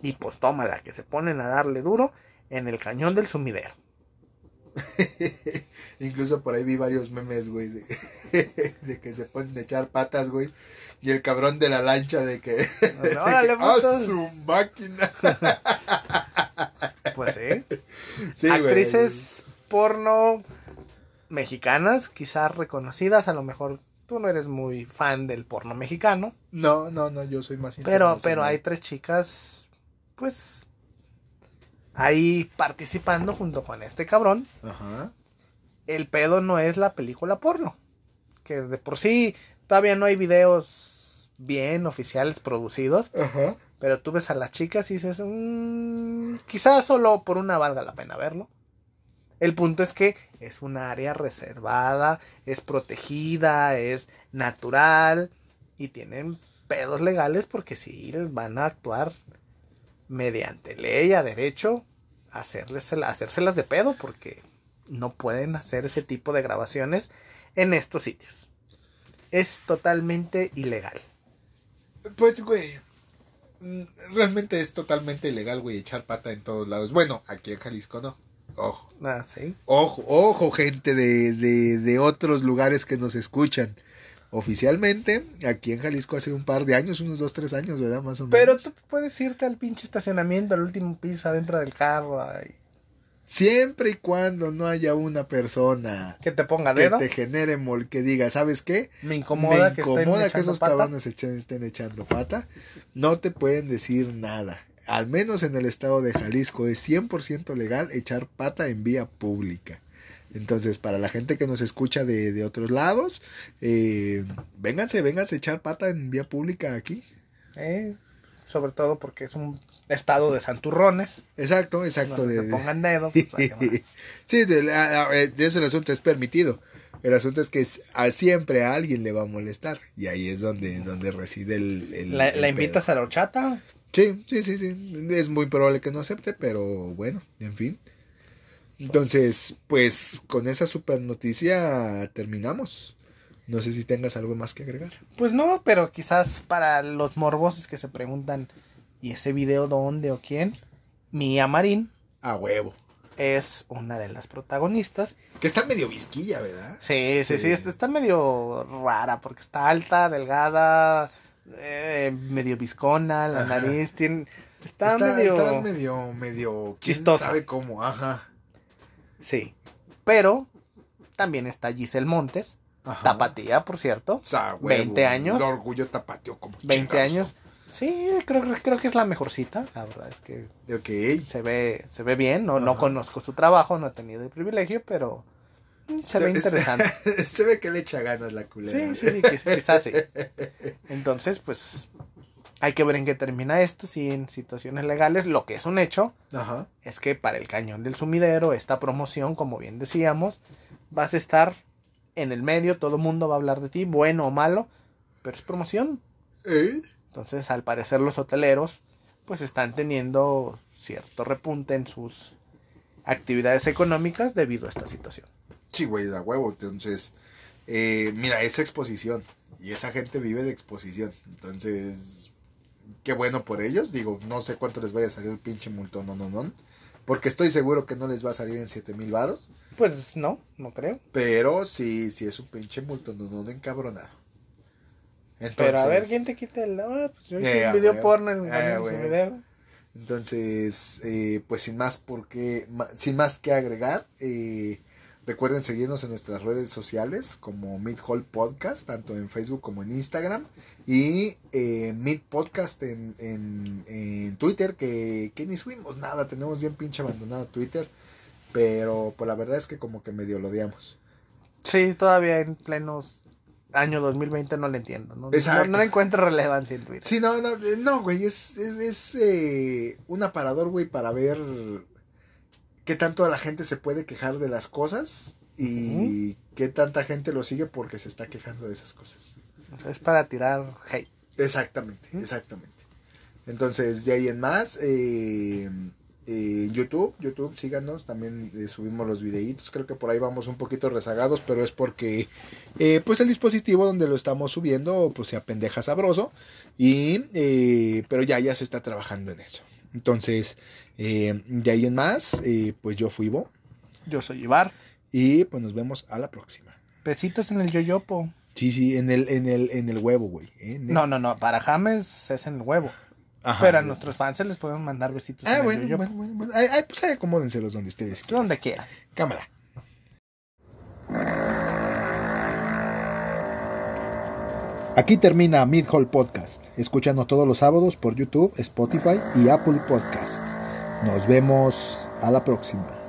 Y pues tómala, que se ponen a darle duro en el cañón del sumidero. Incluso por ahí vi varios memes, güey, de, de, que se ponen a echar patas, güey. Y el cabrón de la lancha de que... Órale, ¡Ah, putos! su máquina! Pues sí. Güey. Actrices porno mexicanas, quizás reconocidas, a lo mejor tú no eres muy fan del porno mexicano, No, no, no, yo soy más pero, pero hay tres chicas, pues, ahí participando junto con este cabrón. Ajá. El pedo no es la película porno, que de por sí todavía no hay videos bien oficiales producidos, Ajá. pero tú ves a las chicas y dices, "Mm, quizás solo por una valga la pena verlo. El punto es que es un área reservada, es protegida, es natural y tienen pedos legales porque sí van a actuar mediante ley a derecho hacerles, hacérselas de pedo porque no pueden hacer ese tipo de grabaciones en estos sitios. Es totalmente ilegal. Pues, güey, mm, realmente es totalmente ilegal, güey, echar pata en todos lados. Bueno, aquí en Jalisco no. Ojo, Ah, sí. ojo, ojo, gente de, de, de otros lugares que nos escuchan. Oficialmente, aquí en Jalisco hace un par de años, unos dos, tres años, ¿verdad? Más o menos. Pero tú puedes irte al pinche estacionamiento, al último piso, adentro del carro, ay, Siempre y cuando no haya una persona que te ponga que dedo. te genere mol, que diga, ¿sabes qué? Me incomoda, Me que, incomoda que esos pata. cabrones echen- estén echando pata. No te pueden decir nada. Al menos en el estado de Jalisco es 100% legal echar pata en vía pública. Entonces, para la gente que nos escucha de, de otros lados, eh, vénganse, vénganse a echar pata en vía pública aquí. Eh, sobre todo porque es un estado de santurrones. Exacto, exacto. de- pongan dedo. pues, sí, de, a- de eso el asunto es permitido. El asunto es que a siempre a alguien le va a molestar. Y ahí es donde, donde reside el... el- la, el la pedo. invitas a la horchata. Sí, sí, sí, sí. Es muy probable que no acepte, pero bueno, en fin. Entonces, pues con esa super noticia terminamos. No sé si tengas algo más que agregar. Pues no, pero quizás para los morbosos que se preguntan, ¿y ese video dónde o quién? Mía Marín A huevo. es una de las protagonistas. Que está medio visquilla, ¿verdad? Sí, sí, sí, Sí. está, está medio rara porque está alta, delgada, eh, medio viscona, la Ajá. nariz tiene... Está, Está, medio... está medio, medio... ¿quién Chistosa. sabe cómo? Ajá. Sí, pero también está Giselle Montes, Ajá. tapatía, por cierto. O sea, huevo, 20 años. El orgullo tapateo como 20 chingados, años. Sí, creo, creo que es la mejorcita. La verdad es que ¿no? Ok. se ve, se ve bien. No, no conozco su trabajo, no he tenido el privilegio, pero mm, se, ve interesante. Se, ve que le echa ganas la culera. Sí, sí, sí, quiz- quizás sí. Entonces, pues, hay que ver en qué termina esto, si en situaciones legales, lo que es un hecho, Ajá. es que para el cañón del sumidero, esta promoción, como bien decíamos, vas a estar en el medio, todo el mundo va a hablar de ti, bueno o malo, pero es promoción. ¿Eh? Entonces, al parecer, los hoteleros, pues están teniendo cierto repunte en sus actividades económicas debido a esta situación. Sí, güey, da huevo. Entonces, eh, mira, es exposición. Y esa gente vive de exposición. Entonces, qué bueno por ellos. Digo, no sé cuánto les vaya a salir el pinche multón, no, no, no. Porque estoy seguro que no les va a salir en 7 mil varos. Pues no, no creo. Pero sí, sí es un pinche multón, no, no, encabronado. Entonces, Pero a ver, ¿quién te quita el... Ah, pues yo hice Eh, un video porno en Eh, sumidero. Entonces, eh, pues sin más, porque, sin más que agregar, eh, recuerden seguirnos en nuestras redes sociales como Mid Hall Podcast, tanto en Facebook como en Instagram, y eh, Mid Podcast en, en, en Twitter, que, que ni subimos nada, tenemos bien pinche abandonado Twitter, pero pues la verdad es que como que medio lo odiamos. Sí, todavía en plenos año 2020 no le entiendo. No, Exacto. no, no encuentro relevancia en Twitter. Sí, no, no, eh, no, güey, es, es, es, eh, un aparador, güey, para ver qué tanto a la gente se puede quejar de las cosas y qué tanta gente lo sigue porque se está quejando de esas cosas. Es para tirar hate. Exactamente, exactamente. Entonces, de ahí en más, eh, eh, YouTube, YouTube, síganos, también eh, subimos los videitos, creo que por ahí vamos un poquito rezagados, pero es porque eh, pues el dispositivo donde lo estamos subiendo pues se apendeja sabroso, y, eh, pero ya, ya se está trabajando en eso. Entonces, eh, de ahí en más, eh, pues yo fui Ivo, Yo soy Ibar. y pues nos vemos a la próxima. Besitos en el yoyopo. Sí, sí, en el, en el, en el huevo, güey. ¿eh? El- No, no, no. Para James es en el huevo. Ajá. Pero a nuestros fans se les pueden mandar besitos Ah, en bueno, el yoyopo. bueno, bueno, bueno. Ay, pues acomódenselos donde ustedes quieran. Donde quieran. Cámara. Aquí termina Mid Hall Podcast. Escúchanos todos los sábados por YouTube, Spotify y Apple Podcast. Nos vemos a la próxima.